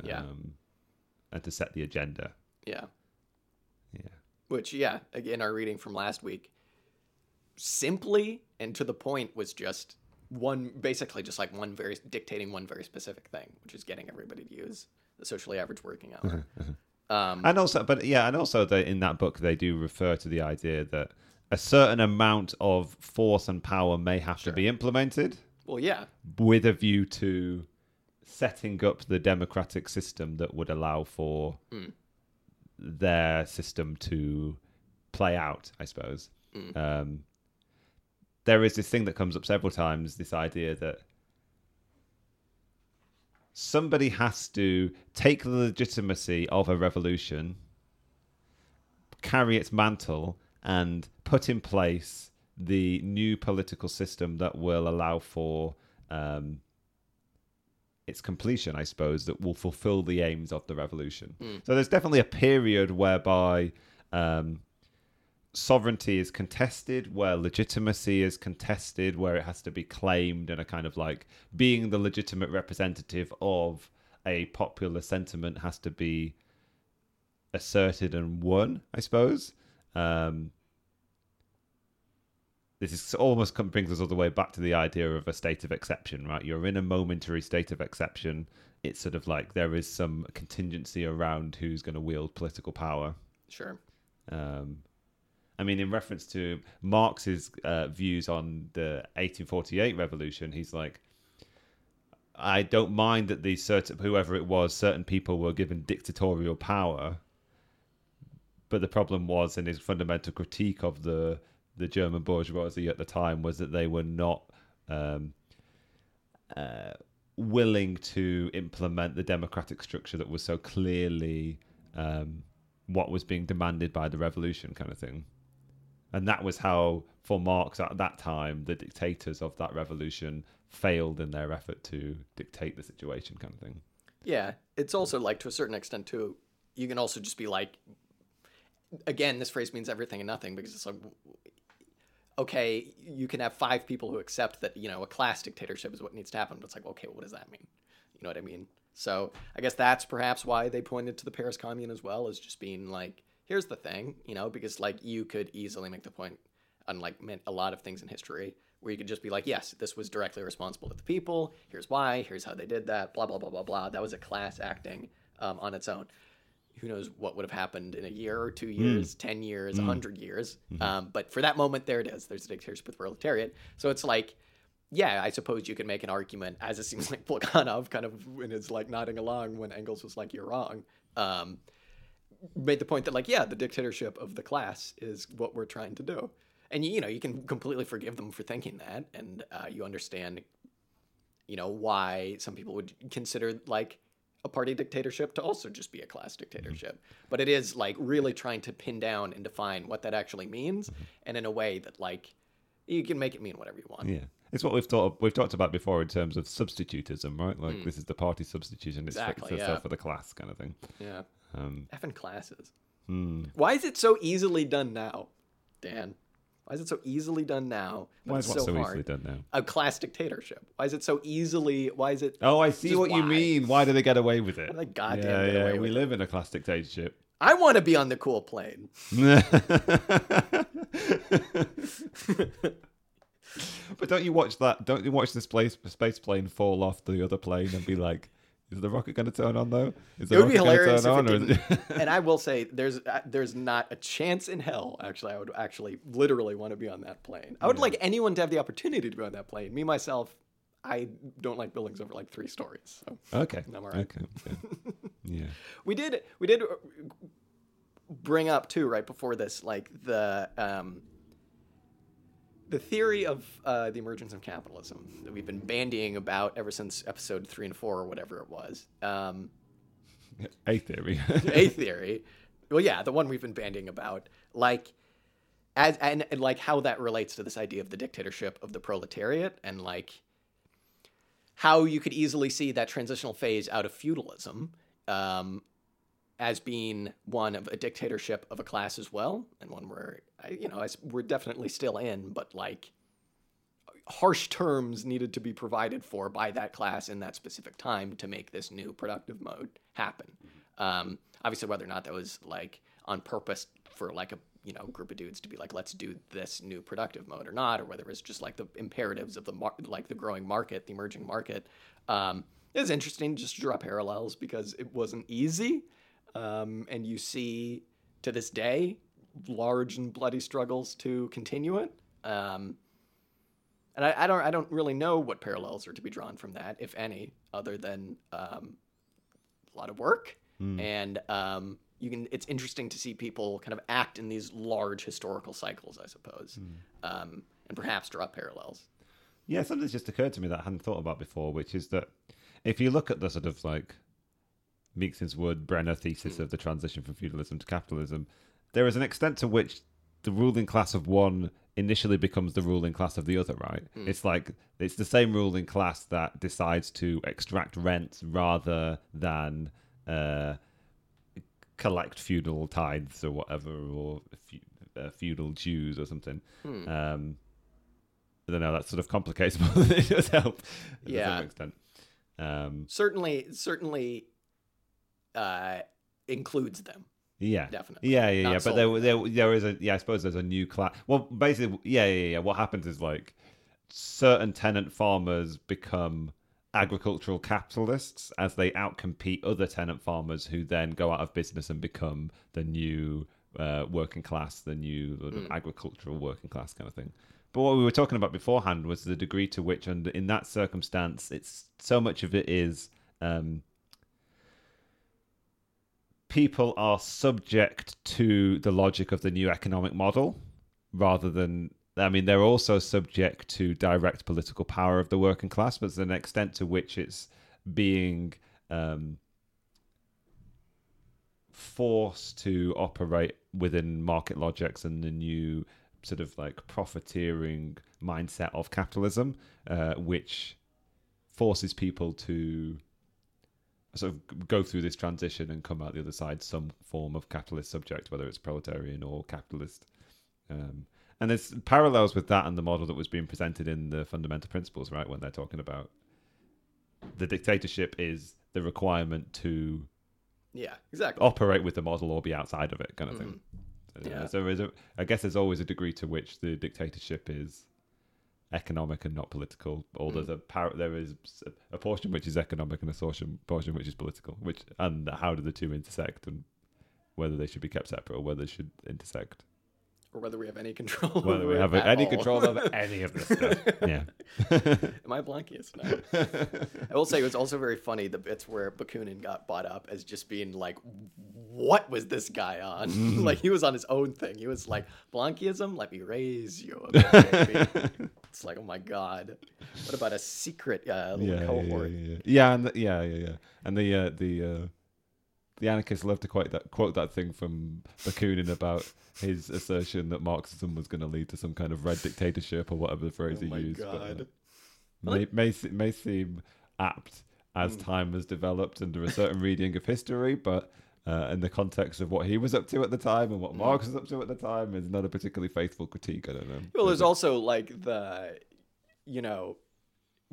Yeah. Um, and to set the agenda. Yeah. Yeah. Which, yeah, again, our reading from last week, simply and to the point was just one, basically just like one very, dictating one very specific thing, which is getting everybody to use the socially average working hour. um, And also, but yeah, and also they, in that book they do refer to the idea that a certain amount of force and power may have Sure. to be implemented well, yeah. with a view to setting up the democratic system that would allow for Mm. their system to play out, I suppose. Mm. Um, there is this thing that comes up several times this idea that somebody has to take the legitimacy of a revolution, carry its mantle, and put in place the new political system that will allow for um, its completion, I suppose, that will fulfill the aims of the revolution. So there's definitely a period whereby um, sovereignty is contested, where legitimacy is contested, where it has to be claimed, and a kind of like being the legitimate representative of a popular sentiment has to be asserted and won, I suppose. Um, this is almost come, brings us all the way back to the idea of a state of exception, right? You're in a momentary state of exception. It's sort of like there is some contingency around who's going to wield political power. Sure. Um, I mean, in reference to Marx's uh, views on the 1848 revolution, he's like, I don't mind that these certain whoever it was, certain people were given dictatorial power, but the problem was, and his fundamental critique of the the German bourgeoisie at the time was that they were not um, uh, willing to implement the democratic structure that was so clearly um, what was being demanded by the revolution, kind of thing. And that was how, for Marx at that time, the dictators of that revolution failed in their effort to dictate the situation, kind of thing. Yeah, it's also like to a certain extent too. You can also just be like, again, this phrase means everything and nothing because it's like, okay, you can have five people who accept that you know a class dictatorship is what needs to happen, but it's like, okay, what does that mean? You know what I mean? So I guess that's perhaps why they pointed to the Paris Commune as well as just being like, here's the thing, you know, because like you could easily make the point, unlike a lot of things in history, where you could just be like, yes, this was directly responsible to the people. Here's why. Here's how they did that. Blah blah blah blah blah. That was a class acting um, on its own. Who knows what would have happened in a year or two years, ten years, a hundred years? Um, but for that moment, there it is. There's a dictatorship with proletariat. So it's like, yeah, I suppose you could make an argument, as it seems like Plekhanov kind of in his like nodding along when Engels was like, "You're wrong." Um, made the point that like, yeah, the dictatorship of the class is what we're trying to do, and you know you can completely forgive them for thinking that, and uh, you understand, you know, why some people would consider like a party dictatorship to also just be a class dictatorship. But it is like really trying to pin down and define what that actually means, and in a way that like you can make it mean whatever you want. Yeah, it's what we've thought we've talked about before in terms of substitutism, right? Like this is the party substitution; it's Exactly, for, it's yeah. for the class kind of thing. Yeah. Um, Effing classes. hmm. Why is it so easily done now, Dan? Why is it so easily done now? Why is what so, so, easily done now? A class dictatorship. Why is it so easily? Why is it? Oh, I see what you mean. Why do they get away with it? Do they goddamn yeah, get yeah. away we it? live in a class dictatorship. I want to be on the cool plane. but don't you watch that? Don't you watch this place, space plane fall off the other plane and be like, "Is the rocket going to turn on though? Is the It would be hilarious it on, didn't. and I will say, there's uh, there's not a chance in hell. Actually, I would actually literally want to be on that plane. I would like anyone to have the opportunity to be on that plane. Me myself, I don't like buildings over like three stories. So Okay. I'm all right. Okay. okay. yeah. we did we did uh, bring up too right before this like the um the theory of uh, the emergence of capitalism that we've been bandying about ever since episode three and four or whatever it was um A theory. a theory well yeah the one we've been bandying about like as and, and like how that relates to this idea of the dictatorship of the proletariat and like how you could easily see that transitional phase out of feudalism um, as being one of a dictatorship of a class as well, and one where you know we're definitely still in, but like harsh terms needed to be provided for by that class in that specific time to make this new productive mode happen. Um, obviously, whether or not that was like on purpose for like a you know group of dudes to be like let's do this new productive mode or not, or whether it was just like the imperatives of the mar- like the growing market, the emerging market. Um, it's interesting just to draw parallels because it wasn't easy, um, and you see to this day large and bloody struggles to continue it. Um, and I, I don't I don't really know what parallels are to be drawn from that, if any, other than um, a lot of work. And um, you can it's interesting to see people kind of act in these large historical cycles, I suppose, um, and perhaps draw parallels. Yeah, something's just occurred to me that I hadn't thought about before, which is that if you look at the sort of like Meiksins Wood Brenner thesis of the transition from feudalism to capitalism, there is an extent to which the ruling class of one initially becomes the ruling class of the other, right? It's like it's the same ruling class that decides to extract rent rather than uh, collect feudal tithes or whatever, or fe- uh, feudal dues or something. Um, I don't know. That sort of complicates than it does help. To Yeah. some extent. Um, Certainly, certainly uh, includes them. yeah. Definitely. Yeah, yeah, Not yeah. But there, there, there is a. Yeah, I suppose there's a new class. Well, basically, yeah, yeah, yeah. What happens is like certain tenant farmers become agricultural capitalists as they outcompete other tenant farmers who then go out of business and become the new uh, working class, the new sort of agricultural working class kind of thing. But what we were talking about beforehand was the degree to which, and in that circumstance, it's so much of it is um, people are subject to the logic of the new economic model rather than I mean they're also subject to direct political power of the working class, but there's an extent to which it's being um, forced to operate within market logics and the new sort of like profiteering mindset of capitalism, uh, which forces people to sort of go through this transition and come out the other side some form of capitalist subject, whether it's proletarian or capitalist. Um, and there's parallels with that and the model that was being presented in the fundamental principles, right? When they're talking about the dictatorship is the requirement to Yeah, exactly. operate with the model or be outside of it, kind of thing. So, Mm-hmm. Yeah. so there is a, I guess there's always a degree to which the dictatorship is economic and not political, or Mm. there's a par- there is a portion which is economic and a portion portion which is political. Which and how do the two intersect, and whether they should be kept separate or whether they should intersect, Or whether we have any control. whether we have any all. control over any of this stuff. Yeah. Am I Blankius now? I will say it was also very funny the bits where Bakunin got bought up as just being like, what was this guy on? Mm-hmm. like he was on his own thing. He was like, Blanquism, let me raise you bit, it's like, oh my god. What about a secret uh, little yeah, yeah, cohort? yeah, yeah, yeah, and the, yeah, yeah, yeah, and the uh, the uh, the anarchists love to quote that quote that thing from Bakunin about his assertion that Marxism was going to lead to some kind of red dictatorship or whatever the phrase Oh he my used. but, uh, god. may, may may seem apt Mm. as time has developed under a certain reading of history, but. Uh, in the context of what he was up to at the time and Mm. what Marx was up to at the time, is not a particularly faithful critique. I don't know. Well, there's also like the, you know,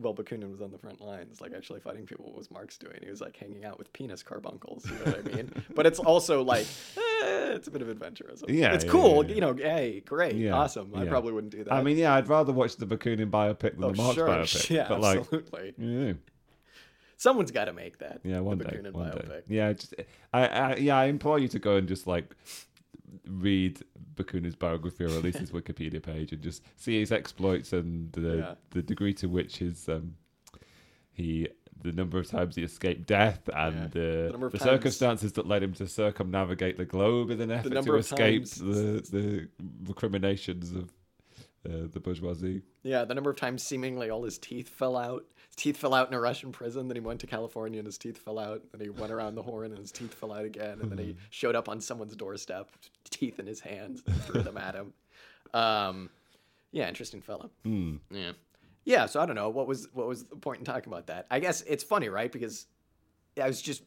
well, Bakunin was on the front lines, like actually fighting people. What was Marx doing? He was like hanging out with penis carbuncles. You know what I mean? but it's also like, eh, it's a bit of adventurism. Yeah, it's yeah, cool. yeah, yeah. You know, hey, great, awesome. I probably wouldn't do that. I mean, yeah, I'd rather watch the Bakunin biopic than oh, the Marx sure, biopic. yeah, but like, absolutely. yeah. Someone's got to make that. Yeah, one the day, Bakunin one biopic. day. Yeah, just I, I, yeah, I implore you to go and just like read Bakunin's biography or at least his Wikipedia page and just see his exploits and the Yeah. the degree to which his um he the number of times he escaped death and Yeah. the, The the, number of times- circumstances that led him to circumnavigate the globe in an effort to escape the the recriminations of uh, the bourgeoisie. Yeah, the number of times seemingly all his teeth fell out. Teeth fell out in a Russian prison. Then he went to California and his teeth fell out. Then he went around the horn and his teeth fell out again. And then he showed up on someone's doorstep, teeth in his hands, and threw them at him. Um, yeah, interesting fellow. Yeah, yeah. So I don't know what was what was the point in talking about that. I guess it's funny, right? Because I was just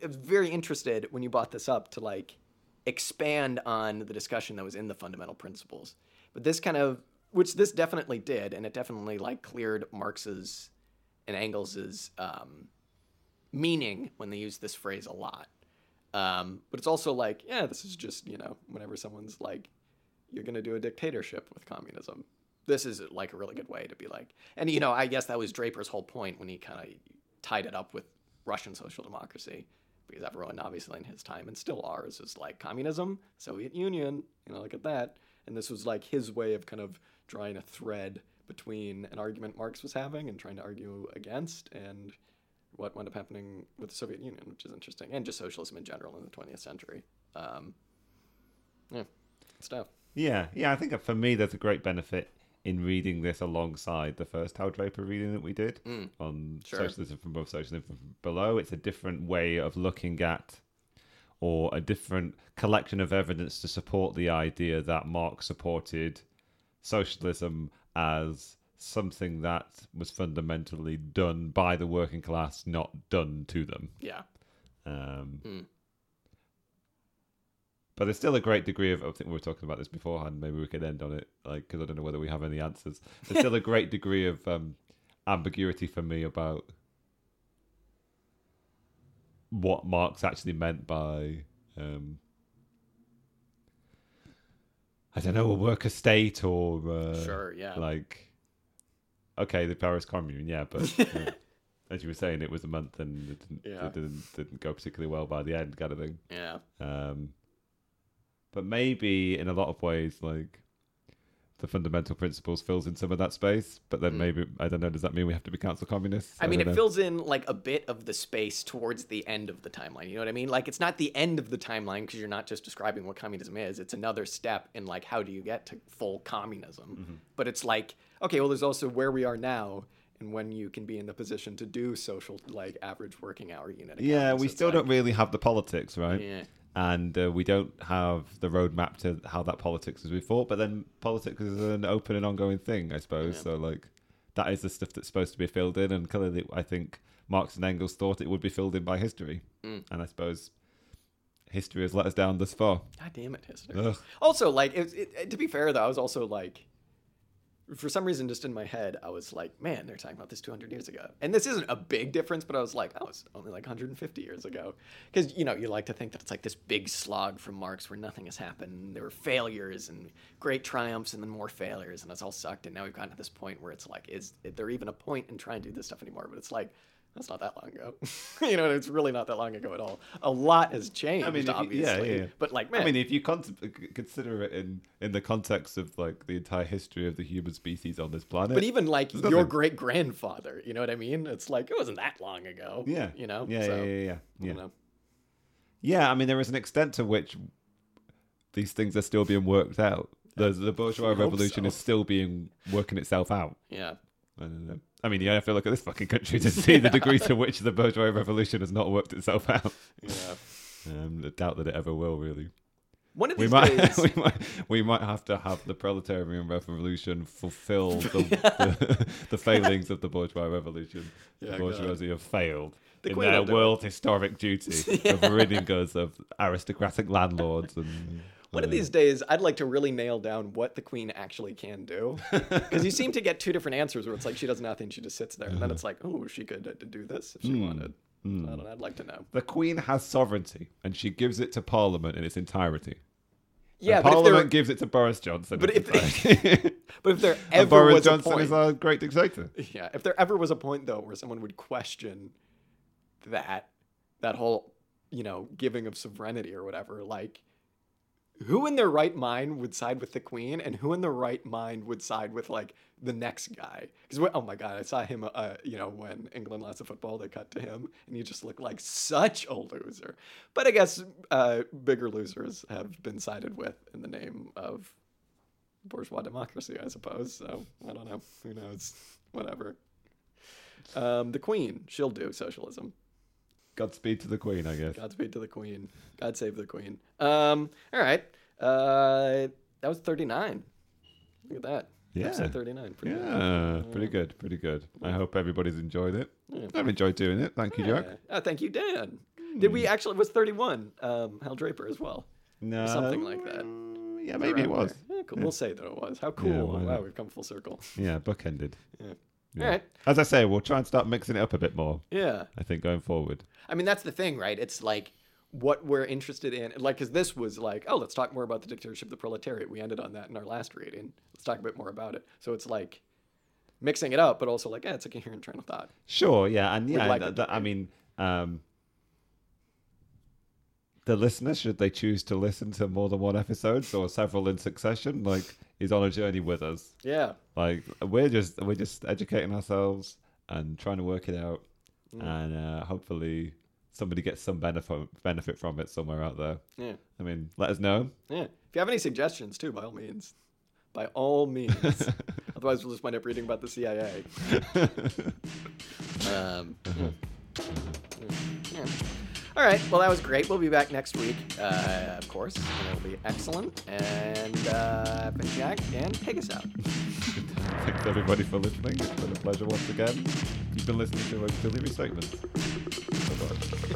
I was very interested when you brought this up to like expand on the discussion that was in the fundamental principles. But this kind of which this definitely did, and it definitely like cleared Marx's and Engels's um, meaning when they use this phrase a lot. Um, but it's also like, yeah, this is just you know, whenever someone's like, you're gonna do a dictatorship with communism. This is like a really good way to be like, and you know, I guess that was Draper's whole point when he kind of tied it up with Russian social democracy, because everyone obviously in his time and still ours is like communism, Soviet Union, you know, look at that. And this was like his way of kind of drawing a thread between an argument Marx was having and trying to argue against, and what wound up happening with the Soviet Union, which is interesting, and just socialism in general in the 20th century. Um, yeah, stuff. Yeah, yeah. I think for me, there's a great benefit in reading this alongside the first Hal Draper reading that we did on Sure. socialism from above, socialism from below. It's a different way of looking at, or a different collection of evidence to support the idea that Marx supported socialism as something that was fundamentally done by the working class, not done to them. Yeah. Um, But there's still a great degree of. I think we were talking about this beforehand. Maybe we could end on it, like because I don't know whether we have any answers. There's still a great degree of um, ambiguity for me about what Marx actually meant by. Um, I don't know, a worker state or uh, Sure, yeah. like okay, the Paris Commune, yeah, but uh, as you were saying, it was a month and it didn't, Yeah. it didn't didn't go particularly well by the end, kind of thing. Yeah. Um, but maybe in a lot of ways, like the fundamental principles fills in some of that space. But then maybe I don't know. Does that mean we have to be council communists? Hmm. I mean, it know. fills in like a bit of the space towards the end of the timeline. You know what I mean? Like, it's not the end of the timeline because you're not just describing what communism is. It's another step in like how do you get to full communism. Mm-hmm. But it's like, okay, well, there's also where we are now and when you can be in the position to do social, like average working hour unit. Yeah, we It's still like- don't really have the politics, right? Yeah. And uh, we don't have the roadmap to how that politics is before. But then politics is an open and ongoing thing, I suppose. So like that is the stuff that's supposed to be filled in, and clearly, I think Marx and Engels thought it would be filled in by history, Mm. and I suppose history has let us down thus far. God damn it, history. Ugh. Also, like, it, it, to be fair though, I was also like, for some reason, just in my head, I was like, man, they're talking about this 200 years ago, and this isn't a big difference, but I was like, oh, it's only like 150 years ago, because you know, you like to think that it's like this big slog from Marx where nothing has happened. There were failures and great triumphs, and then more failures, and it's all sucked. And now we've gotten to this point where it's like, is there even a point in trying to do this stuff anymore? But it's like. That's not that long ago. you know, it's really not that long ago at all. A lot has changed, I mean, you- obviously. yeah, yeah. But like, man, I mean, if you con- consider it in in the context of like the entire history of the human species on this planet, But even like your nothing- great grandfather, you know what I mean? It's like it wasn't that long ago. yeah, You know? yeah, So, yeah, yeah, yeah, I yeah. don't know. Yeah, I mean, there is an extent to which these things are still being worked out. The, the bourgeois revolution so. is still being working itself out. Yeah. I don't know. I mean, you have to look at this fucking country to see the degree to which the bourgeois revolution has not worked itself out. Yeah. Um, I doubt that it ever will, really. One of We might, days we might, we might have to have the proletarian revolution fulfill the, the, the failings of the bourgeois revolution. Yeah, the God. bourgeoisie have failed The in their it. world historic duty of ridding us of aristocratic landlords and. One of uh, these days I'd like to really nail down what the queen actually can do. Because you seem to get two different answers where it's like she does nothing, she just sits there. And then it's like, oh, she could uh, do this if she Hmm. wanted. I don't know, I'd like to know. The Queen has sovereignty, and she gives it to Parliament in its entirety. Yeah, And but Parliament gives it to Boris Johnson. But if- but if there ever Boris was Johnson a point, is our great dictator. Yeah, if there ever was a point though where someone would question that that whole, you know, giving of sovereignty or whatever, like who in their right mind would side with the queen and who in their right mind would side with like the next guy? Because oh my god, I saw him, uh, you know, when England lost the football, they cut to him and he just looked like such a loser. But I guess uh, bigger losers have been sided with in the name of bourgeois democracy, I suppose. So I don't know. Who knows? Whatever. Um, the Queen, she'll do socialism. Godspeed to the Queen, I guess. Godspeed to the Queen. God save the Queen. Um, all right. Uh, that was 39. Look at that. Yeah. Episode 39. Pretty good. Yeah, pretty good, pretty good. I hope everybody's enjoyed it. I've enjoyed doing it. Thank you, Jack. Oh, thank you, Dan. Did we actually it was 31? Um, Hal Draper as well. No, Something like that. Yeah, maybe it was. Yeah, cool. We'll say that it was. How cool! wow, we've come full circle. Yeah, bookended. Yeah. Yeah. All right. As I say, we'll try and start mixing it up a bit more. Yeah. I think going forward. I mean, that's the thing, right? It's like what we're interested in. Like, because this was like, oh, let's talk more about the dictatorship of the proletariat. We ended on that in our last reading. Let's talk a bit more about it. So it's like mixing it up, but also like, yeah, it's a coherent train of thought. Sure, yeah, and yeah, like th- th- I mean, um, the listener should they choose to listen to more than one episodes or several in succession, like is on a journey with us. Yeah. Like we're just we're just educating ourselves and trying to work it out, Mm. and uh, hopefully somebody gets some benefit benefit from it somewhere out there. Yeah. I mean, let us know. Yeah. If you have any suggestions too, by all means. By all means. Otherwise, we'll just wind up reading about the CIA. um, yeah. Yeah. All right. Well, that was great. We'll be back next week, uh, of course, and it'll be excellent. And uh, Jack, Dan, take us out. Thanks everybody for listening. It's been a pleasure once again. You've been listening to Auxiliary Segments. Bye-bye.